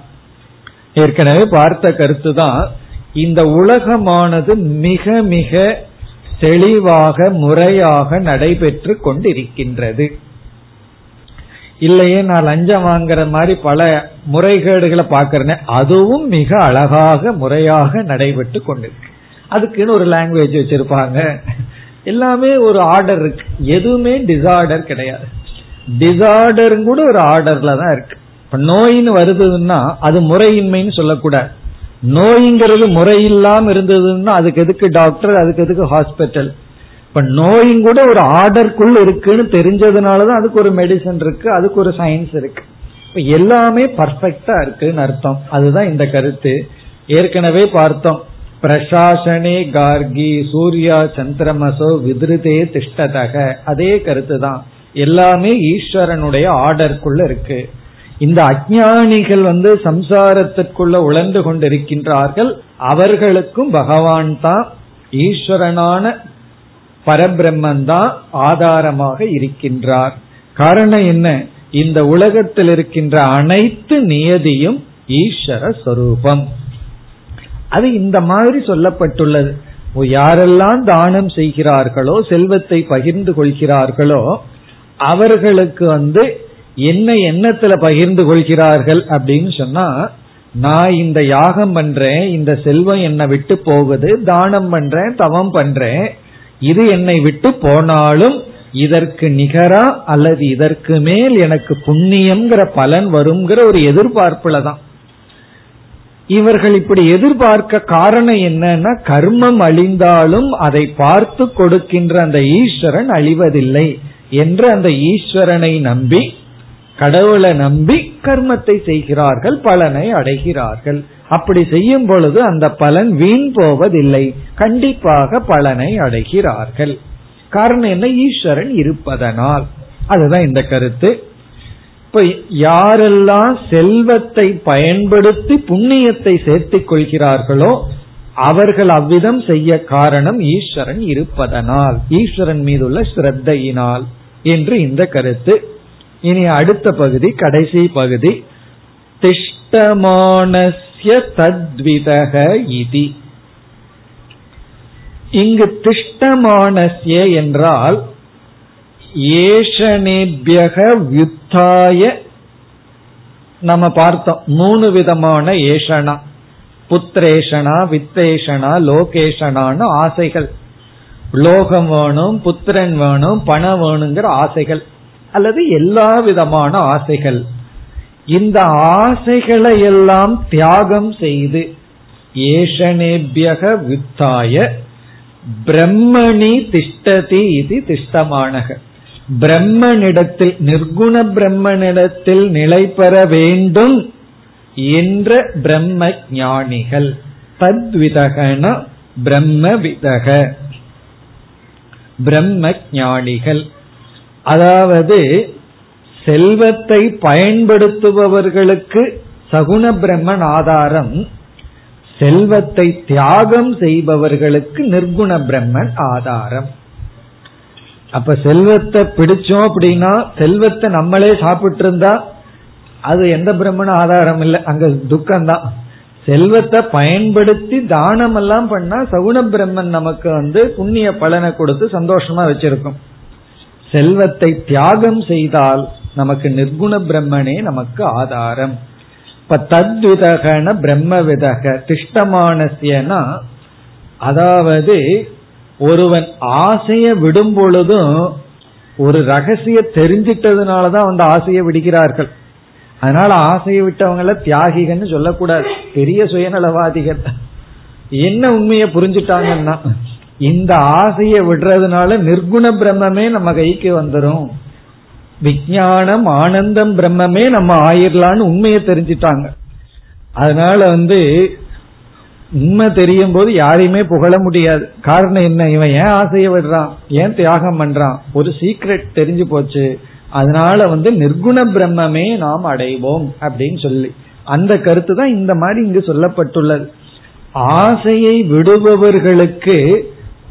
ஏற்கனவே பார்த்த கருத்துதான் இந்த உலகமானது மிக மிக தெளிவாக முறையாக நடைபெற்று கொண்டிருக்கின்றது. இல்லையே நான் லஞ்சம் வாங்குற மாதிரி பல முறைகேடுகளை பாக்கிறேன் அதுவும் மிக அழகாக முறையாக நடைபெற்று கொண்டிருக்கு. அதுக்குன்னு ஒரு லாங்குவேஜ் வச்சிருப்பாங்க. எல்லாமே ஒரு ஆர்டர் இருக்கு. எதுவுமே டிசார்டர் கிடையாது. டிசார்டர் கூட ஒரு ஆர்டர்ல தான் இருக்கு. இப்ப நோயின்னு வருதுன்னா அது முறையின்மைன்னு சொல்லக்கூடாது. நோய்ங்கிறது முறையில்லாம இருந்ததுன்னா அதுக்கு எதுக்கு டாக்டர் அதுக்கு எதுக்கு ஹாஸ்பிட்டல் இப்ப நோயும் கூட ஒரு ஆர்டருக்குள் இருக்குன்னு தெரிஞ்சதுனாலதான் அதுக்கு ஒரு மெடிசன் இருக்கு அதுக்கு ஒரு சயின்ஸ் இருக்கு. இப்ப எல்லாமே பர்ஃபெக்டா இருக்குன்னு அர்த்தம். அதுதான் இந்த கருத்து. ஏற்கனவே பார்த்தோம். பிரசாசனே கார்கி சூர்யா சந்திரமசோ விதிருதே திஷ்டதக. அதே கருத்து தான் எல்லாமே ஈஸ்வரனுடைய ஆர்டருக்குள்ள இருக்கு. இந்த அஜானிகள் வந்து சம்சாரத்திற்குள்ள உழந்து கொண்டிருக்கின்றார்கள். அவர்களுக்கும் பகவான் தான் ஈஸ்வரனான பரபிரம்மன் தான் ஆதாரமாக இருக்கின்றார். காரணம் என்ன? இந்த உலகத்தில் இருக்கின்ற அனைத்து நியதியும் ஈஸ்வர சொரூபம். அது இந்த மாதிரி சொல்லப்பட்டுள்ளது. யாரெல்லாம் தானம் செய்கிறார்களோ செல்வத்தை பகிர்ந்து கொள்கிறார்களோ அவர்களுக்கு வந்து என்ன எண்ணத்துல பகிர்ந்து கொள்கிறார்கள் அப்படின்னு சொன்னா நான் இந்த யாகம் பண்றேன் இந்த செல்வம் என்னை விட்டு போகுது தானம் பண்றேன் தவம் பண்றேன். இது என்னை விட்டு போனாலும் இதற்கு நிகரா அல்லது இதற்கு மேல் எனக்கு புண்ணியம்ங்கிற பலன் வருங்கிற ஒரு எதிர்பார்ப்புல தான். இவர்கள் இப்படி எதிர்பார்க்க காரணம் என்னன்னா கர்மம் அழிந்தாலும் அதை பார்த்து கொடுக்கின்ற அந்த ஈஸ்வரன் அழிவதில்லை என்று அந்த ஈஸ்வரனை நம்பி கடவுளை நம்பி கர்மத்தை செய்கிறார்கள் பலனை அடைகிறார்கள். அப்படி செய்யும் பொழுது அந்த பலன் வீண் போவதில்லை. கண்டிப்பாக பலனை அடைகிறார்கள். காரணம் என்ன? ஈஸ்வரன் இருப்பதனால். அதுதான் இந்த கருத்து. இப்ப யாரெல்லாம் செல்வத்தை பயன்படுத்தி புண்ணியத்தை சேர்த்துக் கொள்கிறார்களோ அவர்கள் அவ்விதம் செய்ய காரணம் ஈஸ்வரன் இருப்பதனால் ஈஸ்வரன் மீதுள்ள ஸ்ரத்தையினால் என்று இந்த கருத்து. இனி அடுத்த பகுதி கடைசி பகுதி. திஷ்டமானஸ்ய தத்விதக இதி. இங்கு திஷ்டமானஸ்ய என்றால் ஏஷனேபியக வியுத்தாய நம்ம பார்த்தோம் மூணு விதமான ஏஷனா புத்திரேஷனா வித்தேஷனா லோகேஷனான்னு ஆசைகள். லோகம் வேணும் புத்திரன் வேணும் பணம் வேணுங்கிற ஆசைகள். அல்லது எல்லா விதமான ஆசைகள். இந்த ஆசைகளை எல்லாம் தியாகம் செய்து ஏஷனேபியக வித்தாய பிரம்மணி திஷ்டதி இது திஷ்டமானக. பிரம்மனிடத்தில் நிர்குண பிரம்மனிடத்தில் நிலை பெற வேண்டும் என்ற பிரம்ம ஞானிகள். தத்விதகன பிரம்ம விதக. பிரம்ம ஞானிகள். அதாவது செல்வத்தை பயன்படுத்துபவர்களுக்கு சகுண பிரம்மன் ஆதாரம் செல்வத்தை தியாகம் செய்பவர்களுக்கு நிர்குண பிரம்மன் ஆதாரம். அப்ப செல்வத்தை பிடிச்சோம் அப்படின்னா செல்வத்தை நம்மளே சாப்பிட்டு இருந்தா அது எந்த பிரம்மன் ஆதாரம் இல்லை அங்க துக்கம்தான். செல்வத்தை பயன்படுத்தி தானம் எல்லாம் பண்ணா சகுண பிரம்மன் நமக்கு வந்து புண்ணிய பலனை கொடுத்து சந்தோஷமா வச்சிருக்கும். செல்வத்தை தியாகம் செய்தால் நமக்கு நிர்குண பிரம்மனே நமக்கு ஆதாரம். இப்ப தத்விதகன பிரம்ம விதக திஷ்டமானசியனா அதாவது ஒருவன் ஆசைய விடும் பொழுதும் ஒரு ரகசிய தெரிஞ்சிட்டதுனாலதான் அந்த ஆசையை விடுகிறார்கள். அதனால ஆசையை விட்டவங்கள தியாகிகன்னு சொல்லக்கூடாது. பெரிய சுயநலவாதிகள். என்ன உண்மையை புரிஞ்சுட்டாங்கன்னா இந்த ஆசையை விடுறதுனால நிர்குண பிரம்மமே நம்ம கைக்கு வந்துடும் விஜயானம் ஆனந்தம் பிரம்மமே நம்ம ஆயிரலான்னு உண்மையை தெரிஞ்சிட்டாங்க. அதனால வந்து உண்மை தெரியும் போது யாரையுமே புகழ முடியாது. காரணம் என்ன? இவன் ஏன் ஆசையை விடுறான்? ஏன் தியாகம் பண்றான்? ஒரு சீக்ரெட் தெரிஞ்சு போச்சு. அதனால வந்து நிர்குண பிரம்மமே நாம் அடைவோம் அப்படின்னு சொல்லி. அந்த கருத்து தான் இந்த மாதிரி இங்கு சொல்லப்பட்டுள்ளது. ஆசையை விடுபவர்களுக்கு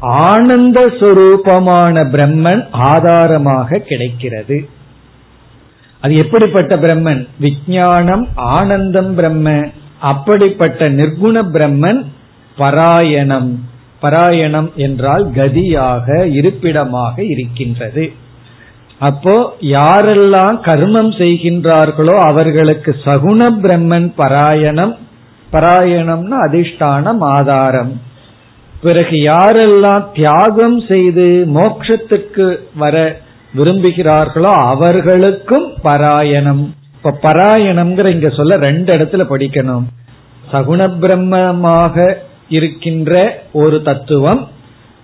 ஆனந்த சுரூபமான பிரம்மன் ஆதாரமாக கிடைக்கிறது. அது எப்படிப்பட்ட பிரம்மன்? விஜயானம் ஆனந்தம் பிரம்ம. அப்படிப்பட்ட நிர்குண பிரம்மன் பராயணம். பராயணம் என்றால் கதியாக இருப்பிடமாக இருக்கின்றது. அப்போ யாரெல்லாம் கர்மம் செய்கின்றார்களோ அவர்களுக்கு சகுண பிரம்மன் பராயணம். பராயணம்னு அதிஷ்டானம் ஆதாரம். பிறகு யாரெல்லாம் தியாகம் செய்து மோட்சத்துக்கு வர விரும்புகிறார்களோ அவர்களுக்கும் பராயணம். இப்ப பராயணம்ங்கிற இங்க சொல்ல ரெண்டு இடத்துல படிக்கணும். சகுண பிரம்மமாக இருக்கின்ற ஒரு தத்துவம்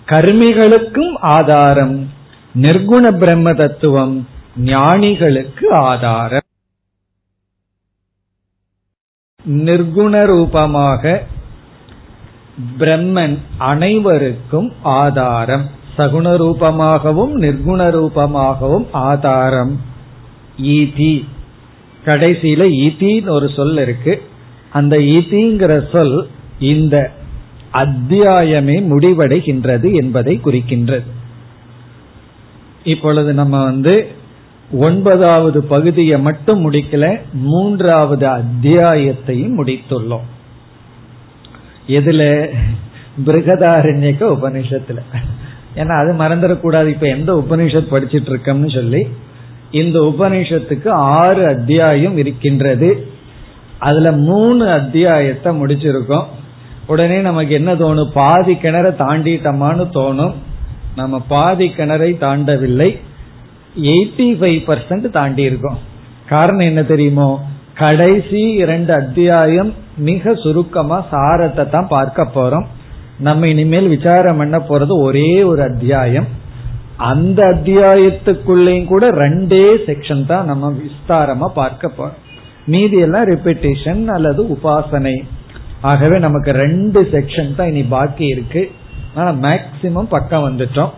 கர்மிகளுக்கும் ஆதாரம். நிர்குண பிரம்ம தத்துவம் ஞானிகளுக்கு ஆதாரம். நிர்குண ரூபமாக பிரம்மன் அனைவருக்கும் ஆதாரம். சகுண ரூபமாகவும் நிர்குண ரூபமாகவும் ஆதாரம். ஈதி. கடைசியில ஈத்தின்னு ஒரு சொல் இருக்கு. அந்த ஈத்திங்கிற சொல் இந்த அத்தியாயமே முடிவடைகின்றது என்பதை குறிக்கின்றது. இப்பொழுது நம்ம வந்து ஒன்பதாவது பகுதியை மட்டும் முடிக்கல மூன்றாவது அத்தியாயத்தையும் முடித்துள்ளோம். எதுல? பிருகதாரண்யக்க உபனிஷத்துல ஏன்னா அது மறந்துடக்கூடாது இப்ப எந்த உபனிஷத் படிச்சிட்டு இருக்கோம்னு சொல்லி இந்த உபனிஷத்துக்கு ஆறு அத்தியாயம் இருக்கின்றது. அதுல மூணு அத்தியாயத்தை முடிச்சிருக்கோம். உடனே நமக்கு என்ன தோணும்? பாதி கிணற தாண்டிட்டோமான்னு தோணும். நம்ம பாதி கிணறை தாண்டவில்லை. எயிட்டி ஃபைவ் பர்சன்ட் தாண்டி இருக்கோம் காரணம் என்ன தெரியுமோ? கடைசி இரண்டு அத்தியாயம் மிக சுருக்கமா சாரத்தை தான் பார்க்க போறோம். நம்ம இனிமேல் விசாரம் பண்ண போறது ஒரே ஒரு அத்தியாயம். அந்த அத்தியாயத்துக்குள்ளேயும் கூட ரெண்டே செக்ஷன் தான் நம்ம விஸ்தாரமா பார்க்க போறோம். மீதி எல்லாம் ரிப்பிட்டேஷன் அல்லது உபாசனை. ஆகவே நமக்கு ரெண்டு செக்ஷன் தான் இனி பாக்கி இருக்கு. ஆனா மேக்சிமம் பக்கம் வந்துட்டோம்.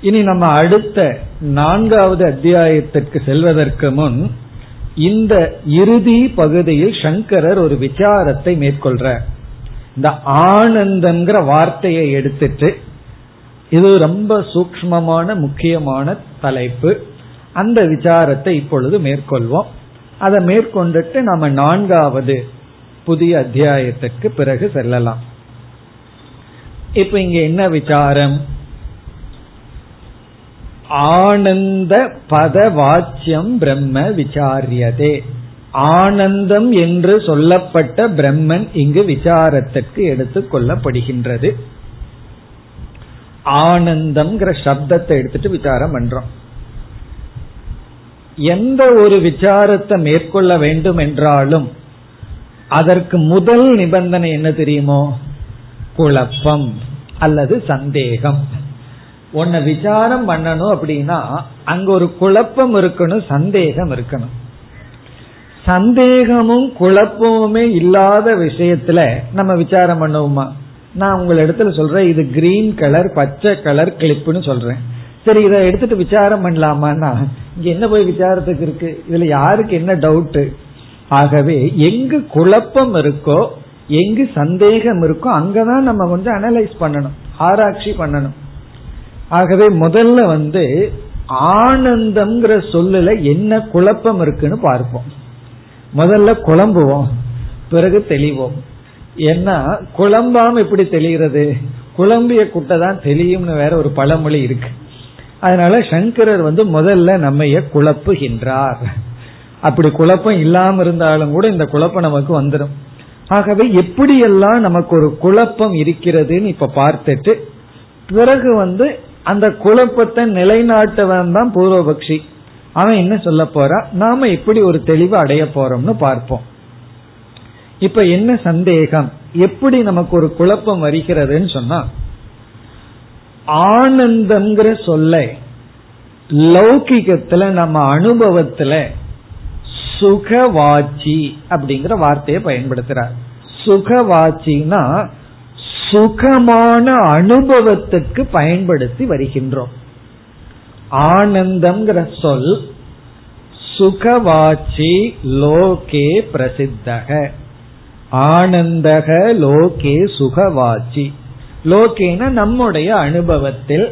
இனி நம்ம அடுத்த நான்காவது அத்தியாயத்திற்கு செல்வதற்கு முன் இந்த இறுதி பகுதியில் சங்கரர் ஒரு விசாரத்தை மேற்கொள்றார். இந்த ஆனந்தங்கிற வார்த்தையை எடுத்துட்டு இது ரொம்ப சூக்மமான முக்கியமான தலைப்பு. அந்த விசாரத்தை இப்பொழுது மேற்கொள்வோம். அதை மேற்கொண்டுட்டு நம்ம நான்காவது புதிய அத்தியாயத்துக்கு பிறகு செல்லலாம். இப்ப இங்க என்ன விசாரம்? ஆனந்த பத வாச்சியம் பிரம்ம விசாரியதே. ஆனந்தம் என்று சொல்லப்பட்ட பிரம்மன் இங்கு விசாரத்திற்கு எடுத்துக் கொள்ளப்படுகின்றது. ஆனந்தம்ங்கிற சப்தத்தை எடுத்துட்டு விசாரம் பண்றோம். எந்த ஒரு விசாரத்தை மேற்கொள்ள வேண்டும் என்றாலும் அதற்கு முதல் நிபந்தனை என்ன தெரியுமோ? குழப்பம் அல்லது சந்தேகம். உன்னை விசாரம் பண்ணணும் அப்படின்னா அங்க ஒரு குழப்பம் இருக்கணும் சந்தேகம் இருக்கணும். சந்தேகமும் குழப்பமுமே இல்லாத விஷயத்துல நம்ம விசாரம் பண்ணுவோமா? நான் உங்க இடத்துல சொல்றேன் இது கிரீன் கலர் பச்சை கலர் கிளிப்புன்னு சொல்றேன். சரி இதை எடுத்துட்டு விசாரம் பண்ணலாமான்னா இங்க என்ன போய் விசாரத்துக்கு இருக்கு? இதுல யாருக்கு என்ன டவுட்டு ஆகவே எங்கு குழப்பம் இருக்கோ எங்கு சந்தேகம் இருக்கோ அங்கதான் நம்ம கொஞ்சம் அனலைஸ் பண்ணணும் ஆராய்ச்சி பண்ணணும். ஆகவே முதல்ல வந்து ஆனந்தம்ங்கிற சொல்லுல என்ன குழப்பம் இருக்குன்னு பார்ப்போம். முதல்ல குழம்புவோம் பிறகு தெளிவோம். ஏன்னா குழம்பாம எப்படி தெளிகிறது குழம்பிய குட்டை தான் தெளியும்னு வேற ஒரு பழமொழி இருக்கு. அதனால சங்கரர் வந்து முதல்ல நம்மைய குழப்புகின்றார். அப்படி குழப்பம் இல்லாம இருந்தாலும் கூட இந்த குழப்பம் நமக்கு வந்துடும் ஆகவே எப்படியெல்லாம் நமக்கு ஒரு குழப்பம் இருக்கிறதுன்னு இப்ப பார்த்துட்டு பிறகு வந்து அந்த குழப்பத்தை நிலைநாட்டவன் தான் பூர்வபக்ஷி. அவன் என்ன சொல்ல போறா? நாம எப்படி ஒரு தெளிவு அடைய போறோம்னு பார்ப்போம். இப்ப என்ன சந்தேகம்? எப்படி நமக்கு ஒரு குழப்பம் வருகிறதுன்னு சொன்னா ஆனந்தம்ங்கிற சொல்ல லௌகிகத்துல நம்ம அனுபவத்துல சுகவாச்சி அப்படிங்கிற வார்த்தையை பயன்படுத்துறார். சுகவாச்சின்னா சுகமான அனுபவத்துக்கு பயன்படுத்தி வருகின்றோம். ஆனந்தம்ங்கிற சொல் சுகவாச்சி லோகே பிரசித்தக. ஆனந்தக லோகே சுகவாச்சி. லோகேன நம்முடைய அனுபவத்தில்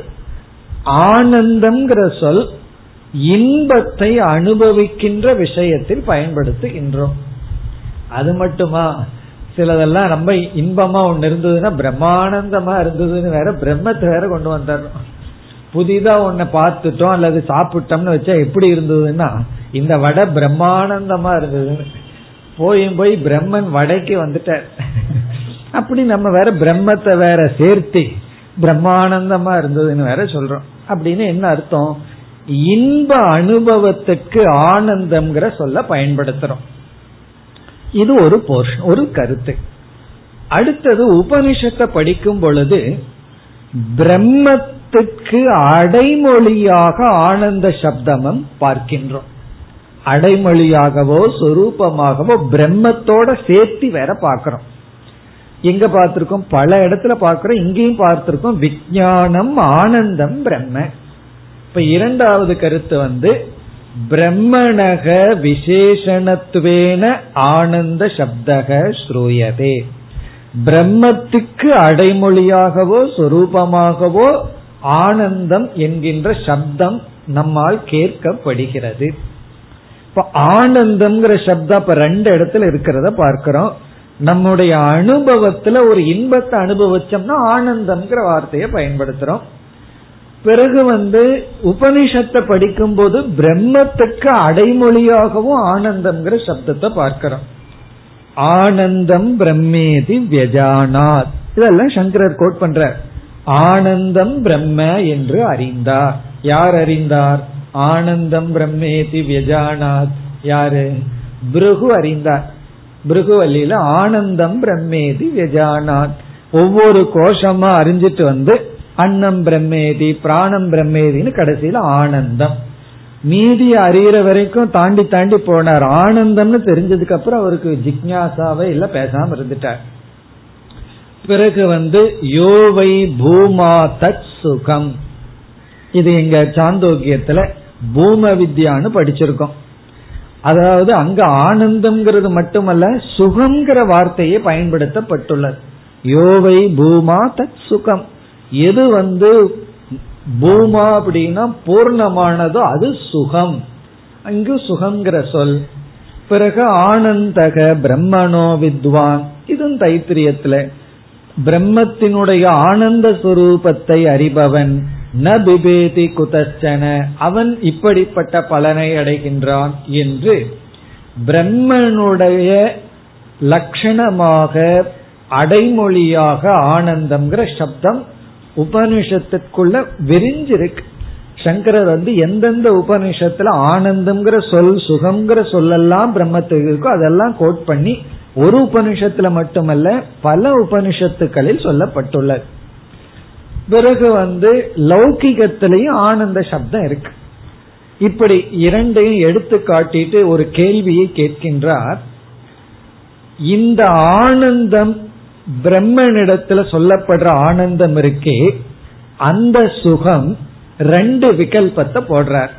ஆனந்தம்ங்கிற சொல் இன்பத்தை அனுபவிக்கின்ற விஷயத்தில் பயன்படுத்துகின்றோம். அது மட்டுமா? சிலதெல்லாம் ரொம்ப இன்பமா ஒன்னு இருந்ததுன்னா பிரம்மானந்தமா இருந்ததுன்னு வேற பிரம்மத்தை வேற கொண்டு வந்துடணும். புதிதா ஒன்ன பார்த்துட்டோம் அல்லது சாப்பிட்டோம்னு வச்சா எப்படி இருந்ததுன்னா இந்த வடை பிரம்மானந்தமா இருந்ததுன்னு. போயும் போய் பிரம்மன் வடைக்கு வந்துட்டார். அப்படி நம்ம வேற பிரம்மத்தை வேற சேர்த்து பிரம்மானந்தமா இருந்ததுன்னு வேற சொல்றோம். அப்படின்னு என்ன அர்த்தம்? இன்ப அனுபவத்துக்கு ஆனந்தம்ங்கிற சொல்ல பயன்படுத்துறோம். இது ஒரு போர்ஷன் ஒரு கருத்து. அடுத்தது உபனிஷத்தை படிக்கும் பொழுது பிரம்மத்துக்கு அடைமொழியாக ஆனந்த சப்தமும் பார்க்கின்றோம். அடைமொழியாகவோ சொரூபமாகவோ பிரம்மத்தோட சேர்த்து வேற பார்க்கிறோம். எங்க பார்த்திருக்கோம் பல இடத்துல பார்க்கிறோம் இங்கேயும் பார்த்திருக்கோம் விஜயானம் ஆனந்தம் பிரம்ம. இப்ப இரண்டாவது கருத்து வந்து பிரம்மணக விசேஷணத்துவேன ஆனந்த சப்தக ஸ்ரூயதே பிரம்மத்துக்கு அடைமொழியாகவோ சொரூபமாகவோ ஆனந்தம் என்கின்ற சப்தம் நம்மால் கேட்கப்படுகிறது. இப்ப ஆனந்தம்ங்கிற சப்தம் இப்ப ரெண்டு இடத்துல இருக்கிறத பார்க்கிறோம். நம்முடைய அனுபவத்துல ஒரு இன்பத்தை அனுபவிச்சோம்னா ஆனந்தம்ங்கிற வார்த்தையை பயன்படுத்துறோம். பிறகு வந்து உபனிஷத்தை படிக்கும் போது பிரம்மத்துக்கு அடைமொழியாகவும் ஆனந்தம்ங்கிற சப்தத்தை பார்க்கிறோம். ஆனந்தம் பிரம்மேதி வியஜானாத். இதெல்லாம் சங்கரர் கோட் பண்ற ஆனந்தம் பிரம்ம என்று அறிந்தார். யார் அறிந்தார்? ஆனந்தம் பிரம்மேதி வியஜானாத். யாரு? பிருகு அறிந்தார். பிருகுவல்லியில ஆனந்தம் பிரம்மேதி வியஜானாத். ஒவ்வொரு கோஷமா அறிஞ்சிட்டு வந்து அன்னம் பிரம்மேதி பிராணம் பிரம்மேதின்னு கடைசியில ஆனந்தம். மீதி அறிகிற வரைக்கும் தாண்டி தாண்டி போனார். ஆனந்தம்னு தெரிஞ்சதுக்கு அப்புறம் அவருக்கு ஜிக்யாசாவே இல்ல பேசாம இருந்துட்டார். பிறகு வந்து யோவை பூமா தத் சுகம். இது எங்க சாந்தோக்கியத்துல பூம வித்யான்னு படிச்சிருக்கோம். அதாவது அங்க ஆனந்தம்ங்கிறது மட்டுமல்ல சுகம்ங்கிற வார்த்தையே பயன்படுத்தப்பட்டுள்ளது. யோவை பூமா தத் சுகம். எது வந்து பூமா அப்படின்னா பூர்ணமானதோ அது சுகம். அங்கு சுகங்கிற சொல். பிறகு ஆனந்தக பிரம்மனோ வித்வான். இதுவும் தைத்திரியத்துல. பிரம்மத்தினுடைய ஆனந்த சுரூபத்தை அறிபவன். ந பிபேதி குதச்சன. அவன் இப்படிப்பட்ட பலனை அடைகின்றான் என்று. பிரம்மனுடைய லட்சணமாக அடைமொழியாக ஆனந்தம்ங்கிற சப்தம் உபனிஷத்துக்குள்ள விரிஞ்சிருக்கு. சங்கரர் வந்து எந்தெந்த உபனிஷத்துல ஆனந்தம்ங்கிற சொல் சுகம்ங்கிற சொல்லெல்லாம் பிரம்மத்துக்கு இருக்கோ அதெல்லாம் கோட் பண்ணி ஒரு உபனிஷத்துல மட்டுமல்ல பல உபனிஷத்துக்களில் சொல்லப்பட்டுள்ளது. பிறகு வந்து லௌகிகத்திலையும் ஆனந்த சப்தம் இருக்கு. இப்படி இரண்டையும் எடுத்து காட்டிட்டு ஒரு கேள்வியை கேட்கின்றார். இந்த ஆனந்தம் பிரம்மனிடத்துல சொல்லப்படுற ஆனந்தம் இருக்கே அந்த சுகம் ரெண்டு விகல்பத்தை போடுறார்.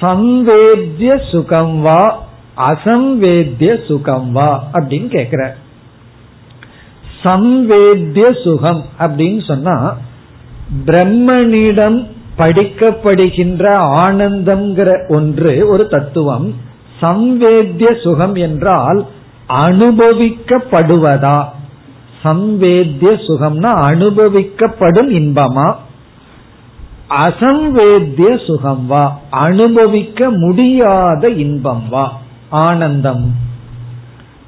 சம்வேத்திய சுகம் வா அசம்வேத்திய சுகம் வா அப்படின்னு கேக்குற சம்வேத்திய சுகம் அப்படின்னு சொன்னா பிரம்மனிடம் படிக்கப்படுகின்ற ஆனந்தம்ங்கிற ஒன்று ஒரு தத்துவம் சம்வேத்திய சுகம் என்றால் அனுபவிக்கப்படுவதா? சம்வேத்திய சுகம்னா அனுபவிக்கப்படும் இன்பமா? அசம்வேத்திய சுகம் வா அனுபவிக்க முடியாத இன்பம் வா ஆனந்தம்.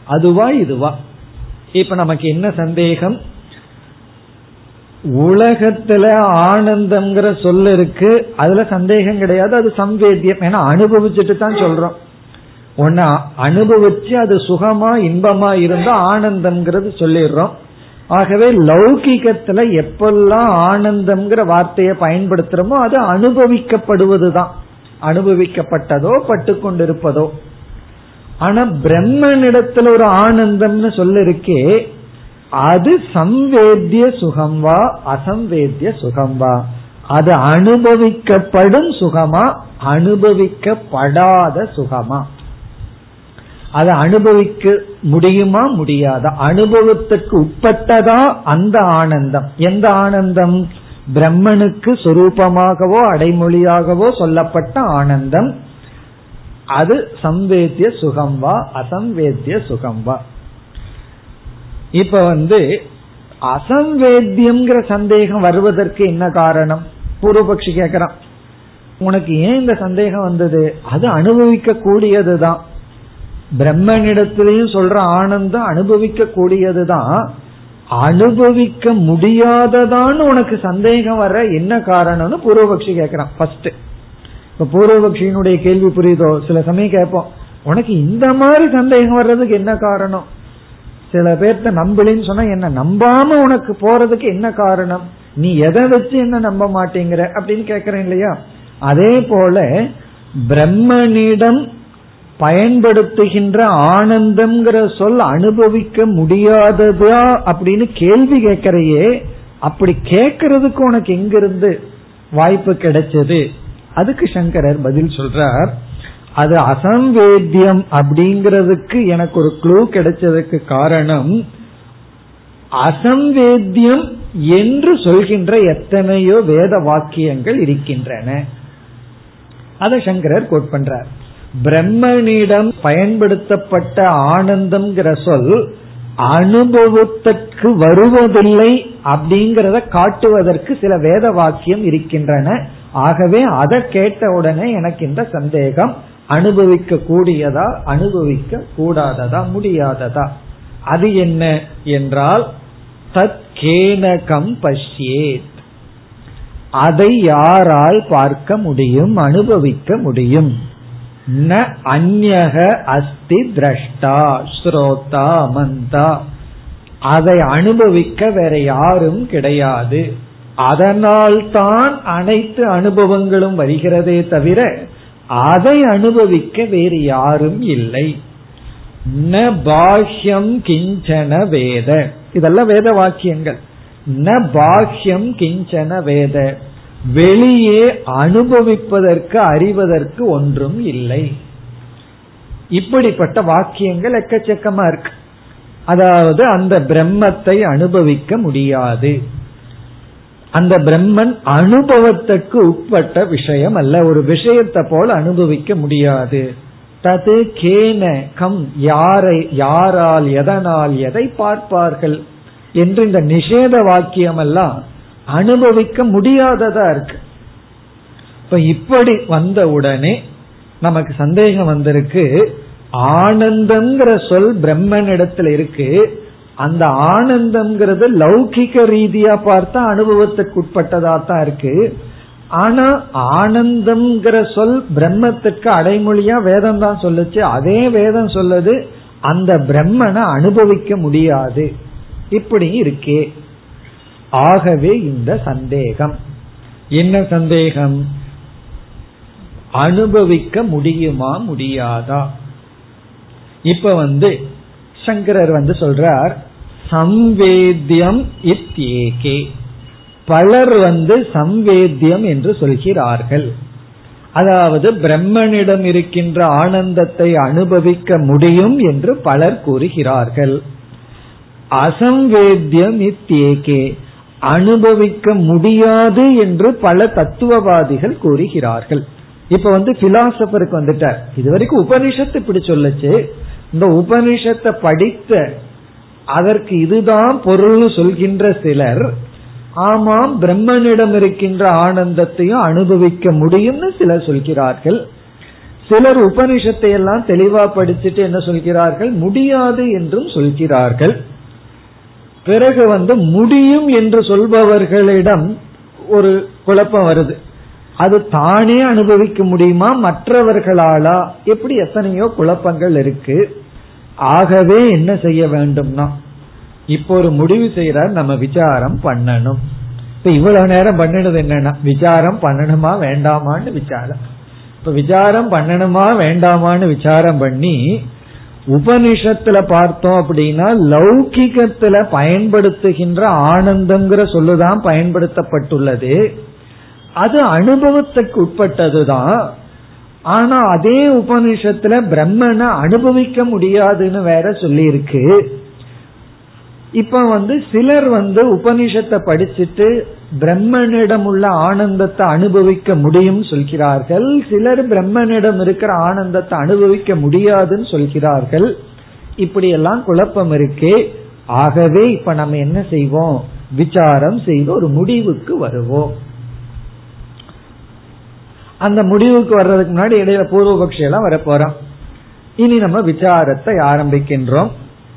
அதுவா இதுவா? இப்ப நமக்கு என்ன சந்தேகம்? உலகத்துல ஆனந்தம்ங்கிற சொல்ல இருக்கு. அதுல சந்தேகம் கிடையாது. அது சம்வேத்தியம். ஏன்னா அனுபவிச்சுட்டு தான் சொல்றோம். ஒன்னு அனுபவிச்சு அது சுகமா இன்பமா இருந்தா ஆனந்தம்ங்கிறது சொல்லிடுறோம். ஆகவே லௌகிகத்துல எப்பெல்லாம் ஆனந்தம்ங்கிற வார்த்தையை பயன்படுத்துறோமோ அது அனுபவிக்கப்படுவதுதான். அனுபவிக்கப்பட்டதோ பட்டு கொண்டிருப்பதோ ஆனா பிரம்மனிடத்துல ஒரு ஆனந்தம்னு சொல்ல இருக்கே அது சம்வேத்திய சுகம் வா அசம்வேத்திய சுகம் வா அது அனுபவிக்கப்படும் சுகமா அனுபவிக்கப்படாத சுகமா. அதை அனுபவிக்க முடியுமா முடியாதா? அனுபவத்துக்கு உட்பட்டதா அந்த ஆனந்தம்? எந்த ஆனந்தம்? பிரம்மனுக்கு சொரூபமாகவோ அடைமொழியாகவோ சொல்லப்பட்ட ஆனந்தம். அது சம்வேத்திய சுகம் வா அசம்வேத்திய சுகம் வா. இப்ப வந்து அசம்வேத்தியம்ங்கிற சந்தேகம் வருவதற்கு என்ன காரணம்? பூர்வபக்ஷி கேக்குறான். உனக்கு ஏன் இந்த சந்தேகம் வந்தது? அது அனுபவிக்க கூடியதுதான் பிரம்மனிடத்திலையும் சொல்ற ஆனந்தம் அனுபவிக்க கூடியதுதான் அனுபவிக்க முடியாததான்னு உனக்கு சந்தேகம் வர என்ன காரணம்னு பூர்வபக்ஷி கேட்கிறான் ஃபர்ஸ்ட் இப்ப பூர்வபக்ஷியினுடைய கேள்வி புரியுதோ? சில சமயம் கேட்போம். உனக்கு இந்த மாதிரி சந்தேகம் வர்றதுக்கு என்ன காரணம்? சில பேர்த்த நம்பலின்னு சொன்னா என்ன நம்பாம உனக்கு போறதுக்கு என்ன காரணம்? நீ எதை வச்சு என்ன நம்ப மாட்டேங்கிற அப்படின்னு கேக்குறேன் இல்லையா? அதே போல பிரம்மனிடம் பயன்படுத்துகின்ற ஆனந்தம்ங்கிற சொல் அனுபவிக்க முடியாததா அப்படின்னு கேள்வி கேட்கறையே அப்படி கேட்கறதுக்கு உனக்கு எங்கிருந்து வாய்ப்பு கிடைச்சது? அதுக்கு சங்கரர் பதில் சொல்றார் அது அசம்வேத்தியம் அப்படிங்கிறதுக்கு எனக்கு ஒரு க்ளூ கிடைச்சதுக்கு காரணம் அசம்வேத்தியம் என்று சொல்கின்ற எத்தனையோ வேத வாக்கியங்கள் இருக்கின்றன. அதை சங்கரர் கோட் பண்றார். பிரம்மனிடம் பயன்படுத்தப்பட்ட ஆனந்தம்ங்கிற சொல் அனுபவத்திற்கு வருவதில்லை அப்படிங்கறத காட்டுவதற்கு சில வேத வாக்கியம் இருக்கின்றன. ஆகவே அதை கேட்ட உடனே எனக்கு இந்த சந்தேகம். அனுபவிக்க கூடியதா அனுபவிக்க கூடாததா முடியாததா? அது என்ன என்றால் தத் கேனகம் பஷ்யேத். அதை யாரால் பார்க்க முடியும் அனுபவிக்க முடியும். ந அந்யக அஸ்தி திரஷ்டா ஸ்ரோதா மந்தா. அதை அனுபவிக்க வேற யாரும் கிடையாது. அதனால் தான் அனைத்து அனுபவங்களும் வருகிறதே தவிர அதை அனுபவிக்க வேறு யாரும் இல்லை. ந பாஹ்யம் கிஞ்சன வேத. இதெல்லாம் வேத வாக்கியங்கள். ந பாஹ்யம் கிஞ்சன வேத. வெளியே அனுபவிப்பதற்கு அறிவதற்கு ஒன்றும் இல்லை. இப்படிப்பட்ட வாக்கியங்கள் எக்கச்சக்கமா இருக்கு. அதாவது அந்த பிரம்மத்தை அனுபவிக்க முடியாது. அந்த பிரம்மன் அனுபவத்துக்கு உட்பட்ட விஷயம் அல்ல. ஒரு விஷயத்தை போல அனுபவிக்க முடியாது. தது கேன கம் யாரை யாரால் எதனால் எதை பார்ப்பார்கள்? என்று இந்த நிஷேத வாக்கியம் எல்லாம் அனுபவிக்க முடியாததா இருக்கு. இப்ப இப்படி வந்த உடனே நமக்கு சந்தேகம் வந்திருக்கு ஆனந்தங்கிற சொல் பிரம்மன் இடத்துல இருக்கு. அந்த ஆனந்தம்ங்கிறது லௌகிக ரீதியா பார்த்தா அனுபவத்துக்கு உட்பட்டதா தான் இருக்கு. ஆனா ஆனந்தம்ங்கிற சொல் பிரம்மத்துக்கு அடைமொழியா வேதம் தான் சொல்லுச்சு. அதே வேதம் சொல்லுது அந்த பிரம்மனை அனுபவிக்க முடியாது. இப்படி இருக்கே. ஆகவே இந்த சந்தேகம். என்ன சந்தேகம்? அனுபவிக்க முடியுமா முடியாதா? இப்ப வந்து சங்கரர் வந்து சொல்றார் சம்வேத்தியம் இத்தியேகே. பலர் வந்து சம்வேத்தியம் என்று சொல்கிறார்கள். அதாவது பிரம்மனிடம் இருக்கின்ற ஆனந்தத்தை அனுபவிக்க முடியும் என்று பலர் கூறுகிறார்கள். அசம்வேத்தியம் இத்தியேகே. அனுபவிக்க முடியாது என்று பல தத்துவவாதிகள் கூறுகிறார்கள். இப்ப வந்து பிலாசபருக்கு வந்துட்டார். இதுவரைக்கும் உபனிஷத்து இப்படி சொல்லுச்சு. இந்த உபனிஷத்தை படித்த அதற்கு இதுதான் பொருள் சொல்கின்ற சிலர் ஆமாம் பிரம்மனிடம் இருக்கின்ற ஆனந்தத்தையும் அனுபவிக்க முடியும்னு சிலர் சொல்கிறார்கள். சிலர் உபனிஷத்தை எல்லாம் தெளிவா படிச்சுட்டு என்ன சொல்கிறார்கள்? முடியாது என்றும் சொல்கிறார்கள். பிறகு வந்து முடியும் என்று சொல்பவர்களிடம் ஒரு குழப்பம் வருது. அது தானே அனுபவிக்க முடியுமா? மற்றவர்களாலா? எப்படி எத்தனையோ குழப்பங்கள் இருக்கு. ஆகவே என்ன செய்ய வேண்டும்னா இப்போ ஒரு முடிவு செய்யறார் நம்ம விசாரம் பண்ணணும். இப்ப இவ்வளவு நேரம் பண்ணினது என்னன்னா விசாரம் பண்ணணுமா வேண்டாமான்னு விசாரம். இப்ப விசாரம் பண்ணணுமா வேண்டாமான்னு விசாரம் பண்ணி உபனிஷத்துல பார்த்தோம் அப்படின்னா லௌகிகத்துல பயன்படுத்துகின்ற ஆனந்தம்ங்கிற சொல்லுதான் பயன்படுத்தப்பட்டுள்ளது. அது அனுபவத்துக்கு உட்பட்டதுதான். ஆனா அதே உபனிஷத்துல பிரம்மனை அனுபவிக்க முடியாதுன்னு வேற சொல்லியிருக்கு. இப்ப வந்து சிலர் வந்து உபனிஷத்தை படிச்சுட்டு பிரம்மனிடம் உள்ள ஆனந்தத்தை அனுபவிக்க முடியும் சொல்கிறார்கள். சிலர் பிரம்மனிடம் இருக்கிற ஆனந்தத்தை அனுபவிக்க முடியாதுன்னு சொல்கிறார்கள். இப்படி எல்லாம் குழப்பம் இருக்கே. ஆகவே இப்ப நம்ம என்ன செய்வோம்? விசாரம் செய்து ஒரு முடிவுக்கு வருவோம். அந்த முடிவுக்கு வர்றதுக்கு முன்னாடி இடையில பூர்வபக்ஷி எல்லாம் வரப்போறோம் இனி நம்ம விசாரத்தை ஆரம்பிக்கின்றோம்.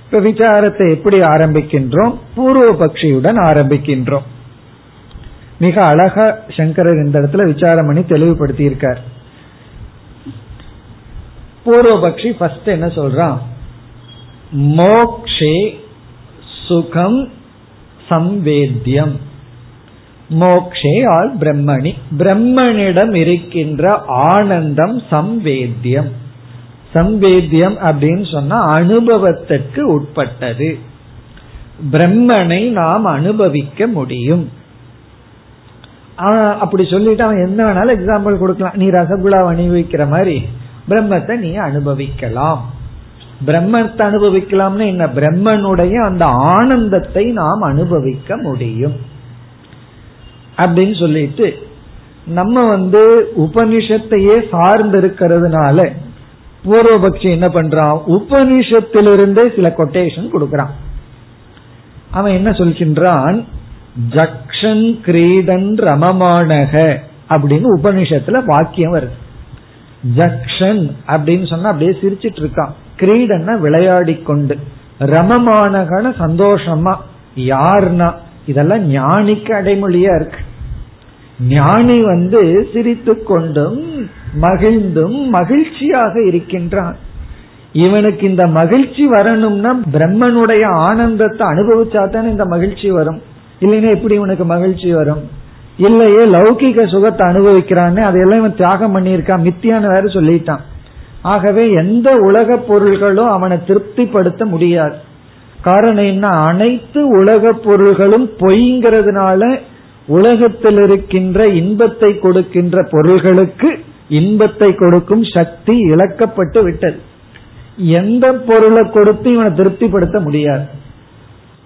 இப்ப விசாரத்தை எப்படி ஆரம்பிக்கின்றோம்? பூர்வ பக்ஷியுடன் ஆரம்பிக்கின்றோம். மிக அழகா சங்கரர் இந்த இடத்துல விசாரம் பண்ணி தெளிவுபடுத்தி இருக்கார் பூர்வபக்ஷி ஃபர்ஸ்ட் என்ன சொல்றான்? மோக்ஷே சுகம் சம்வேத்தியம் மோக்ஷே ஆல் பிரம்மணி. பிரம்மனிடம் இருக்கின்ற ஆனந்தம் சம்வேத்தியம் சம்வேத்தியம் அப்படின்னு சொன்னா அனுபவத்திற்கு உட்பட்டது. பிரம்மனை நாம் அனுபவிக்க முடியும். அப்படி சொல்லிட்டு அவன் என்ன வேணாலும் எக்ஸாம்பிள் கொடுக்கலாம். நீ ரசகுல்லா அனுபவிக்கிற மாதிரி பிரம்மத்தை நீ அனுபவிக்கலாம். பிரம்மத்தை அனுபவிக்கலாம்னு என்ன? பிரம்மனுடைய அந்த ஆனந்தத்தை நாம் அனுபவிக்க முடியும். அப்படின்னு சொல்லிட்டு நம்ம வந்து உபனிஷத்தையே சார்ந்து இருக்கிறதுனால பூர்வபக்ஷி என்ன பண்றான்? உபனிஷத்திலிருந்தே சில கொட்டேஷன் கொடுக்கறான். அவன் என்ன சொல்கின்றான்? ஜக்ஷன் கிரீடன் ரமமானக அப்படின்னு உபனிஷத்துல வாக்கியம் வருது. ஜக்ஷன் அப்படின்னு சொன்னா அப்படியே சிரிச்சிட்டு இருக்கான். கிரீடன்னா விளையாடி கொண்டு. ரமமானகன சந்தோஷமா. யாருன்னா இதெல்லாம் ஞானிக்கு அடைமொழியா இருக்கு. ஞானி வந்து சிரித்து கொண்டும் மகிழ்ந்தும் மகிழ்ச்சியாக இருக்கின்றான். இவனுக்கு இந்த மகிழ்ச்சி வரணும்னா பிரம்மனுடைய ஆனந்தத்தை அனுபவிச்சா தானே இந்த மகிழ்ச்சி வரும். இல்லைன்னா எப்படி இவனுக்கு மகிழ்ச்சி வரும்? இல்லையே லௌகிக சுகத்தை அனுபவிக்கிறான்னு அதையெல்லாம் இவன் தியாகம் பண்ணியிருக்கான். மித்தியான வேற சொல்லிட்டான். ஆகவே எந்த உலக பொருள்களும் அவனை திருப்திப்படுத்த முடியாது. காரணம் என்ன? அனைத்து உலக பொருள்களும் பொய்ங்கிறதுனால உலகத்தில் இருக்கின்ற இன்பத்தை கொடுக்கின்ற பொருள்களுக்கு இன்பத்தை கொடுக்கும் சக்தி இழக்கப்பட்டு விட்டது. எந்த பொருளை கொடுத்து இவனை திருப்திப்படுத்த முடியாது.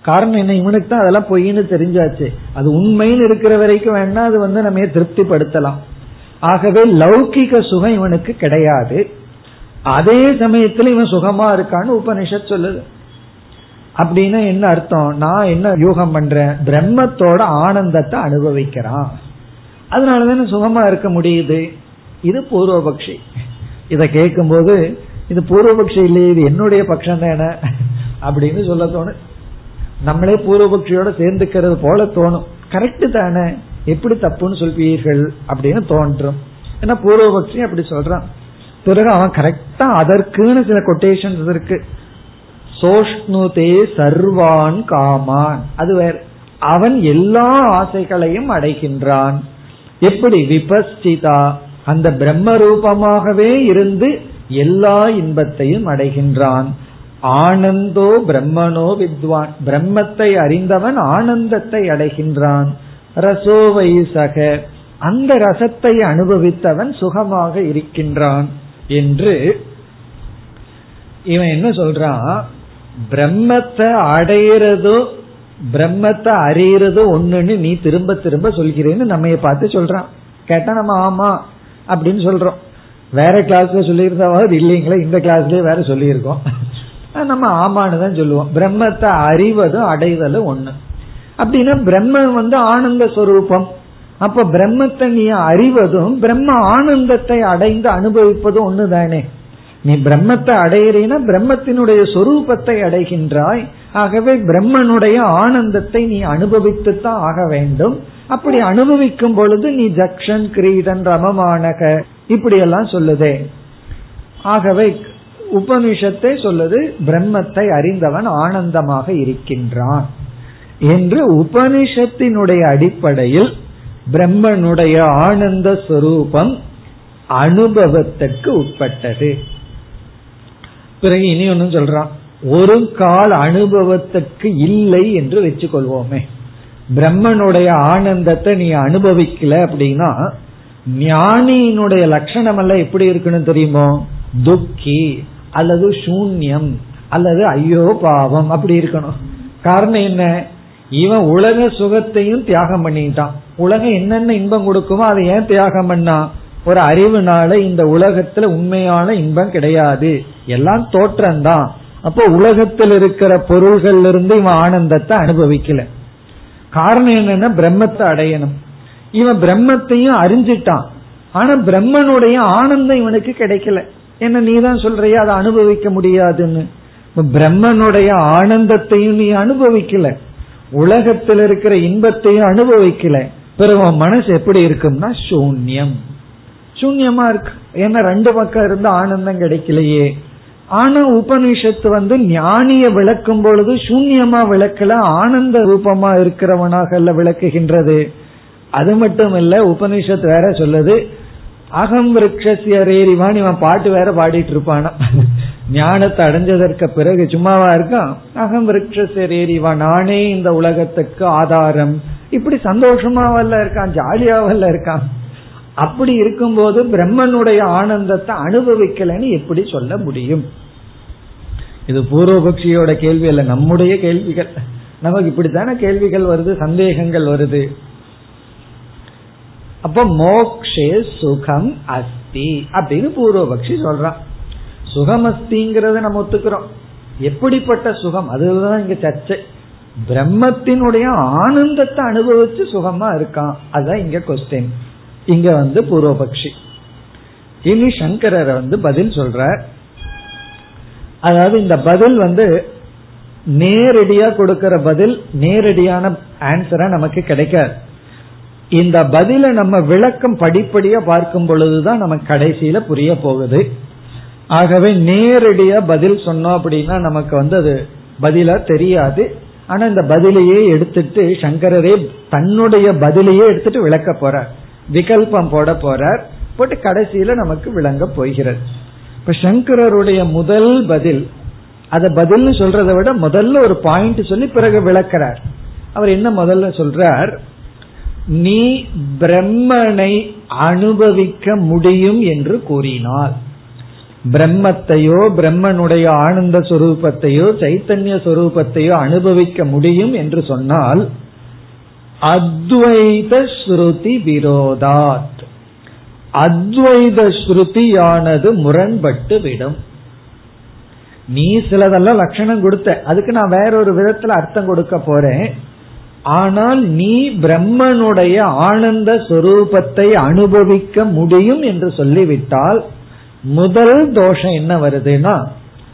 காரணம் என்ன? இவனுக்கு தான் அதெல்லாம் பொய்ன்னு தெரிஞ்சாச்சு. அது உண்மைன்னு இருக்கிற வரைக்கும் வேணா அது வந்து நம்ம திருப்திப்படுத்தலாம். ஆகவே லௌகிக சுகம் இவனுக்கு கிடையாது. அதே சமயத்துல இவன் சுகமா இருக்கான்னு உபனிஷத் சொல்லுது. அப்படின்னா என்ன அர்த்தம்? நான் என்ன யூகம் பண்றேன்? பிரம்மத்தோட ஆனந்தத்தை அனுபவிக்கிறான். அதனாலதானே சுகமா இருக்க முடியுது? இது பூர்வபக்ஷி. இதை கேட்கும்போது இது பூர்வபக்ஷி இல்லையே இது என்னுடைய பட்சம் தானே அப்படின்னு சொல்ல தோணும். நம்மளே பூர்வபக்ஷியோட சேர்ந்துக்கிறது போல தோணும். கரெக்டு தானே. எப்படி தப்புன்னு சொல்வீர்கள் அப்படின்னு தோன்றும். ஏன்னா பூர்வபக்ஷி அப்படி சொல்றான். பிறகு அவன் கரெக்டா அதற்குன்னு சில கொட்டேஷன்ஸ் இருக்கு. சோஷ்ணுதே சர்வான் காமான். அது வேற. அவன் எல்லா ஆசைகளையும் அடைகின்றான். எப்படி? விபஸ்டிதா அந்த பிரம்ம ரூபமாகவே இருந்து எல்லா இன்பத்தையும் அடைகின்றான். ஆனந்தோ பிரம்மனோ வித்வான். பிரம்மத்தை அறிந்தவன் ஆனந்தத்தை அடைகின்றான். ரசோவை சக. அந்த ரசத்தை அனுபவித்தவன் சுகமாக இருக்கின்றான் என்று இவன் என்ன சொல்றான்? பிரம்மத்தை அடையிறதோ பிரம்மத்தை அறியறதோ ஒண்ணுன்னு நீ திரும்ப திரும்ப சொல்கிறேன்னு நம்ம பார்த்து சொல்றான். கேட்டா நம்ம ஆமா அப்படின்னு சொல்றோம். வேற கிளாஸ்ல சொல்லியிருந்தாவது இல்லைங்களா இந்த கிளாஸ்லயே வேற சொல்லியிருக்கோம். நம்ம ஆமான்னு தான் சொல்லுவோம். பிரம்மத்தை அறிவதும் அடைதலும் ஒண்ணு. அப்படின்னா பிரம்மன் வந்து ஆனந்த ஸ்வரூபம் அப்ப பிரம்மத்தை நீ அறிவதும் பிரம்ம ஆனந்தத்தை அடைந்து அனுபவிப்பதும் ஒண்ணு தானே நீ பிரம்மத்தை அடையிறீனா பிரம்மத்தினுடைய சொரூபத்தை அடைகின்றாய். ஆகவே பிரம்மனுடைய ஆனந்தத்தை நீ அனுபவித்துத்தான் ஆக வேண்டும். அப்படி அனுபவிக்கும் பொழுது நீ ஜக்ஷன் கிரீடன் ரமமானக இப்படி எல்லாம் சொல்லுதே. ஆகவே உபனிஷத்தை சொல்லுது பிரம்மத்தை அறிந்தவன் ஆனந்தமாக இருக்கின்றான் என்று உபனிஷத்தினுடைய அடிப்படையில் பிரம்மனுடைய ஆனந்த ஸ்வரூபம் அனுபவத்திற்கு உட்பட்டது. பிறகு இனி ஒன்னும் சொல்றான். ஒரு கால் அனுபவத்துக்கு இல்லை என்று வச்சுக்கொள்வோமே. பிரம்மனுடைய ஆனந்தத்தை நீ அனுபவிக்கல அப்படின்னா ஞானியினுடைய லட்சணம் எல்லாம் எப்படி இருக்குன்னு தெரியுமோ? துக்கி அல்லது சூன்யம் அல்லது ஐயோ பாவம் அப்படி இருக்கணும். காரணம் என்ன? இவன் உலக சுகத்தையும் தியாகம் பண்ணிட்டான். உலகம் என்னென்ன இன்பம் கொடுக்குமோ அதை ஏன் தியாகம் பண்ணா? ஒரு அறிவுனால இந்த உலகத்துல உண்மையான இன்பம் கிடையாது. எல்லாம் தோற்றம்தான். அப்போ உலகத்தில் இருக்கிற பொருள்கள் இருந்து இவன் ஆனந்தத்தை அனுபவிக்கல. காரணம் என்னன்னா பிரம்மத்தை அடையணும். இவன் பிரம்மத்தையும் அறிஞ்சிட்டான். ஆனா பிரம்மனுடைய ஆனந்தம் இவனுக்கு கிடைக்கல. என்ன நீ தான் சொல்றிய? அதை அனுபவிக்க முடியாதுன்னு. பிரம்மனுடைய ஆனந்தத்தையும் நீ அனுபவிக்கல. உலகத்தில் இருக்கிற இன்பத்தையும் அனுபவிக்கல. பிறகு மனசு எப்படி இருக்கும்னா சூன்யம். சூன்யமா இருக்கு. ஏன்னா ரெண்டு பக்கம் இருந்து ஆனந்தம் கிடைக்கலையே. ஆனா உபனிஷத்து வந்து ஞானிய விளக்கும் பொழுது சூன்யமா விளக்கல ஆனந்த ரூபமா இருக்கிறவனாக விளக்குகின்றது. அது மட்டும் இல்ல உபனிஷத்து வேற சொல்லுது அகம் விரக்ஷசிய ரேரிவான் இவன் பாட்டு வேற பாடிட்டு இருப்பானா ஞானத்தை அடைஞ்சதற்கு பிறகு சும்மாவா இருக்கான் அகம் விரக்ஷசிய ரேரிவா நானே இந்த உலகத்துக்கு ஆதாரம். இப்படி சந்தோஷமாவல்ல இருக்கான் ஜாலியாவல்ல இருக்கான். அப்படி இருக்கும்போது பிரம்மனுடைய ஆனந்தத்தை அனுபவிக்கலன்னு எப்படி சொல்ல முடியும்? இது பூர்வபக்ஷியோட கேள்வி அல்ல நம்முடைய கேள்விகள். நமக்கு இப்படித்தானே கேள்விகள் வருது சந்தேகங்கள் வருது. அப்ப மோக்ஷே சுகம் அஸ்தி அப்படின்னு பூர்வபக்ஷி சொல்றான். சுகம் அஸ்திங்கிறத நம்ம ஒத்துக்கிறோம். எப்படிப்பட்ட சுகம்? அதுதான் இங்க சர்ச்சை. பிரம்மத்தினுடைய ஆனந்தத்தை அனுபவிச்சு சுகமா இருக்கான். அதுதான் இங்க கொஸ்டின் இங்க வந்து பூர்வபக்ஷி. இனி சங்கரர் வந்து பதில் சொல்றார். அதாவது இந்த பதில் வந்து நேரடியா கொடுக்கிற பதில் நேரடியான ஆன்சரா நமக்கு கிடைக்காது. இந்த பதில நம்ம விளக்கம் படிப்படியா பார்க்கும் பொழுதுதான் நமக்கு கடைசியில புரிய போகுது. ஆகவே நேரடியா பதில் சொன்னோம் அப்படின்னா நமக்கு வந்து அது பதிலா தெரியாது. ஆனா இந்த பதிலையே எடுத்துட்டு சங்கரரே தன்னுடைய பதிலையே எடுத்துட்டு விளக்க போறார். விகல்பம் போட போறார் போட்டு கடைசியில நமக்கு விளங்க போகிறது இப்ப சங்கரருடைய முதல் பதில் அத பதில்னு சொல்றதை விட முதல்ல ஒரு பாயிண்ட் சொல்லி பிறகு விளக்கிறார். அவர் என்ன முதல்ல சொல்றார்? நீ பிரம்மனை அனுபவிக்க முடியும் என்று கூறினார் பிரம்மத்தையோ பிரம்மனுடைய ஆனந்த சுரூபத்தையோ சைத்தன்ய சுரூபத்தையோ அனுபவிக்க முடியும் என்று சொன்னால் அத்வைத ஸ்ருதி விரோதாத். அத்வைத ஸ்ருதியானது முரண்பட்டு விடும். நீ சிலதெல்லாம் லட்சணம் கொடுத்த. அதுக்கு நான் வேற ஒரு விதத்துல அர்த்தம் கொடுக்க போறேன். ஆனால் நீ பிரம்மனுடைய ஆனந்த சொரூபத்தை அனுபவிக்க முடியும் என்று சொல்லிவிட்டால் முதல் தோஷம் என்ன வருதுன்னா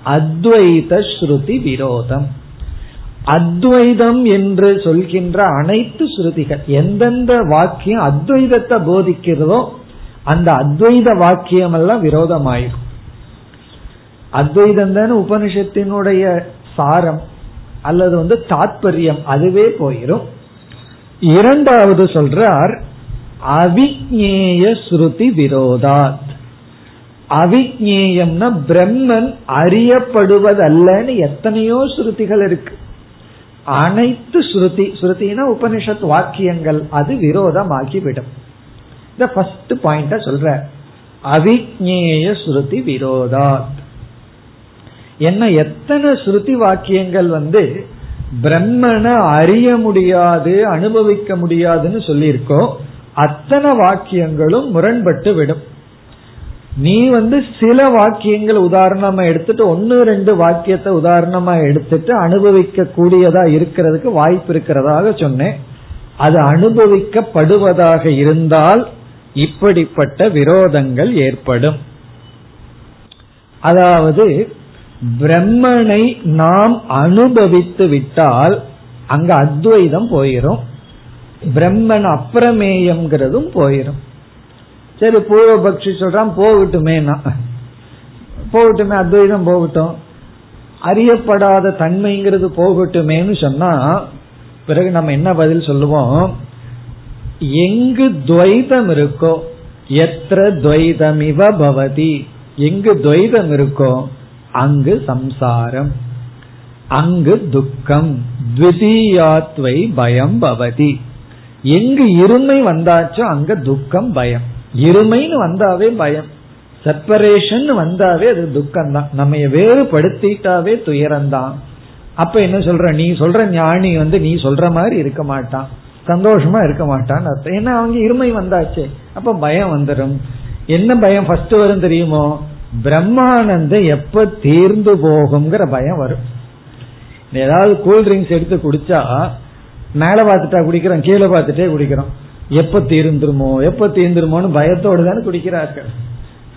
அத்வைத ஸ்ருதி விரோதம். அத்வைதம் என்று சொல்கின்ற அனைத்து ஸ்ருதிகள் எந்தெந்த வாக்கியம் அத்வைதத்தை போதிக்கிறதோ அந்த அத்வைத வாக்கியம் எல்லாம் விரோதமாயிரும். அத்வைதம் தானே உபனிஷத்தினுடைய சாரம் அல்லது வந்து தாத்பரியம் அதுவே போயிரும். இரண்டாவது சொல்றார் அவிஜேய ஸ்ருதி விரோதாத். அவிஜேயம்னா பிரம்மன் அறியப்படுவதல்லன்னு எத்தனையோ ஸ்ருதிகள் இருக்கு. அனைத்து ஸ்ருதி ஸ்ருதினா உபனிஷத் வாக்கியங்கள் அது விரோதமாகிவிடும். இந்த ஃபர்ஸ்ட் பாயிண்ட சொல்ற. அவிஜேய ஸ்ருதி விரோதாத். என்ன எத்தனை ஸ்ருதி வாக்கியங்கள் வந்து பிரம்மனை அறிய முடியாது அனுபவிக்க முடியாதுன்னு சொல்லியிருக்கோ அத்தனை வாக்கியங்களும் முரண்பட்டு விடும் நீ வந்து சில வாக்கியங்கள் உதாரணமா எடுத்துட்டு ஒன்னு ரெண்டு வாக்கியத்தை உதாரணமா எடுத்துட்டு அனுபவிக்க கூடியதா இருக்கிறதுக்கு வாய்ப்பு இருக்கிறதாக சொன்னேன். அது அனுபவிக்கப்படுவதாக இருந்தால் இப்படிப்பட்ட விரோதங்கள் ஏற்படும். அதாவது பிரம்மனை நாம் அனுபவித்து விட்டால் அங்க அத்வைதம் போயிரும். பிரம்மன் அப்பிரமேயம்ங்கிறதும் போயிரும். சரி பூர்வபக்ஷி சொல்றான் போகட்டுமே போகட்டுமே அத்வைதம் போகட்டும். அறியப்படாத தன்மைங்கிறது போகட்டுமேன்னு சொன்னா பிறகு நம்ம என்ன பதில் சொல்லுவோம்? எங்கு துவைதம் இருக்கோ எത്ര துவைதமிவ பவதி. எங்கு துவைதம் இருக்கோ அங்கு சம்சாரம். அங்கு துக்கம். த்விதீயாத்வை பயம் பவதி. எங்கு இருமை வந்தாச்சோ அங்க துக்கம் பயம். இருமைன்னு வந்தாவே பயம். செப்பரேஷன் வந்தாவே அது துக்கம் தான் நம்ம வேறுபடுத்திட்டாவே துயரம் தான் அப்ப என்ன சொல்ற? நீ சொல்ற ஞானி வந்து நீ சொல்ற மாதிரி இருக்க மாட்டான். சந்தோஷமா இருக்க மாட்டான் அர்த்தம். ஏன்னா அவங்க இருமை வந்தாச்சு. அப்ப பயம் வந்துடும் என்ன பயம் ஃபர்ஸ்ட் வரும் தெரியுமோ? பிரம்மானந்தம் எப்ப தீர்ந்து போகுங்கிற பயம் வரும். ஏதாவது கூல் ட்ரிங்க்ஸ் எடுத்து குடிச்சா மேல பார்த்துட்டா குடிக்கிறோம் கீழே பார்த்துட்டே குடிக்கிறோம். எப்ப தீர்ந்துருமோ எப்ப தீர்ந்துருமோன்னு பயத்தோடு தானே குடிக்கிறார்கள்.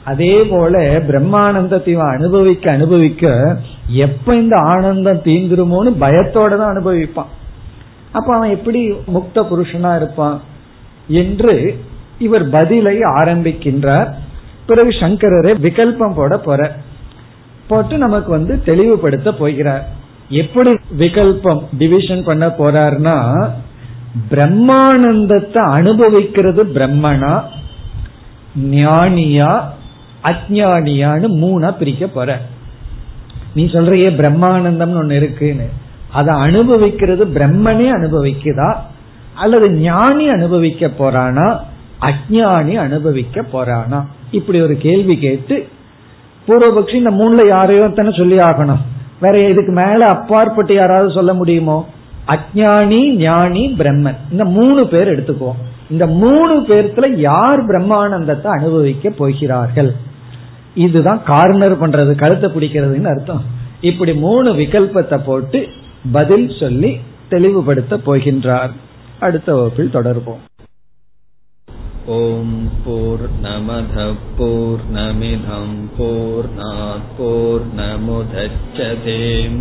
அதே போல பிரம்மானந்தத்தை அனுபவிக்க அனுபவிக்க எப்ப இந்த ஆனந்தம் தீந்துருமோன்னு பயத்தோட தான் அனுபவிப்பான். அப்ப அவன் எப்படி முக்த புருஷனா இருப்பான் என்று இவர் பதிலை ஆரம்பிக்கின்றார். பிறகு சங்கரரை விகல்பம் போட போற. போட்டு நமக்கு வந்து தெளிவுபடுத்த போகிறார். எப்படி விகல்பம் டிவிஷன் பண்ண போறார்னா பிரம்மானந்தத்தை அனுபவிக்கிறது பிரம்மனா ஞானியா அஜானியான்னு மூணா பிரிக்க போற. நீ சொல்றியே பிரம்மானந்தம்னு ஒன்னு இருக்குன்னு. அதை அனுபவிக்கிறது பிரம்மனே அனுபவிக்குதா? அல்லது ஞானி அனுபவிக்க போறானா? அஜானி அனுபவிக்க போறானா? இப்படி ஒரு கேள்வி கேட்டு பூர்வபக்ஷி இந்த மூணுல யாரையோ தானே சொல்லி ஆகணும். வேற இதுக்கு மேல அப்பாற்பட்டு யாராவது சொல்ல முடியுமோ? அஜானி ஞானி பிரம்மன். இந்த மூணு பேர் எடுத்துக்குவோம். இந்த மூணு பேர்த்துல யார் பிரம்மானந்தத்தை அனுபவிக்க போகிறார்கள்? இதுதான் கார்னர் பண்றது கழுத்தை பிடிக்கிறதுன்னு அர்த்தம். இப்படி மூணு விகல்பத்தை போட்டு பதில் சொல்லி தெளிவுபடுத்த போகின்றார். அடுத்த வகுப்பில் தொடர்போம். ஓம் போர் நமத போர் நமிதம் போர் நமுதச்சதேம்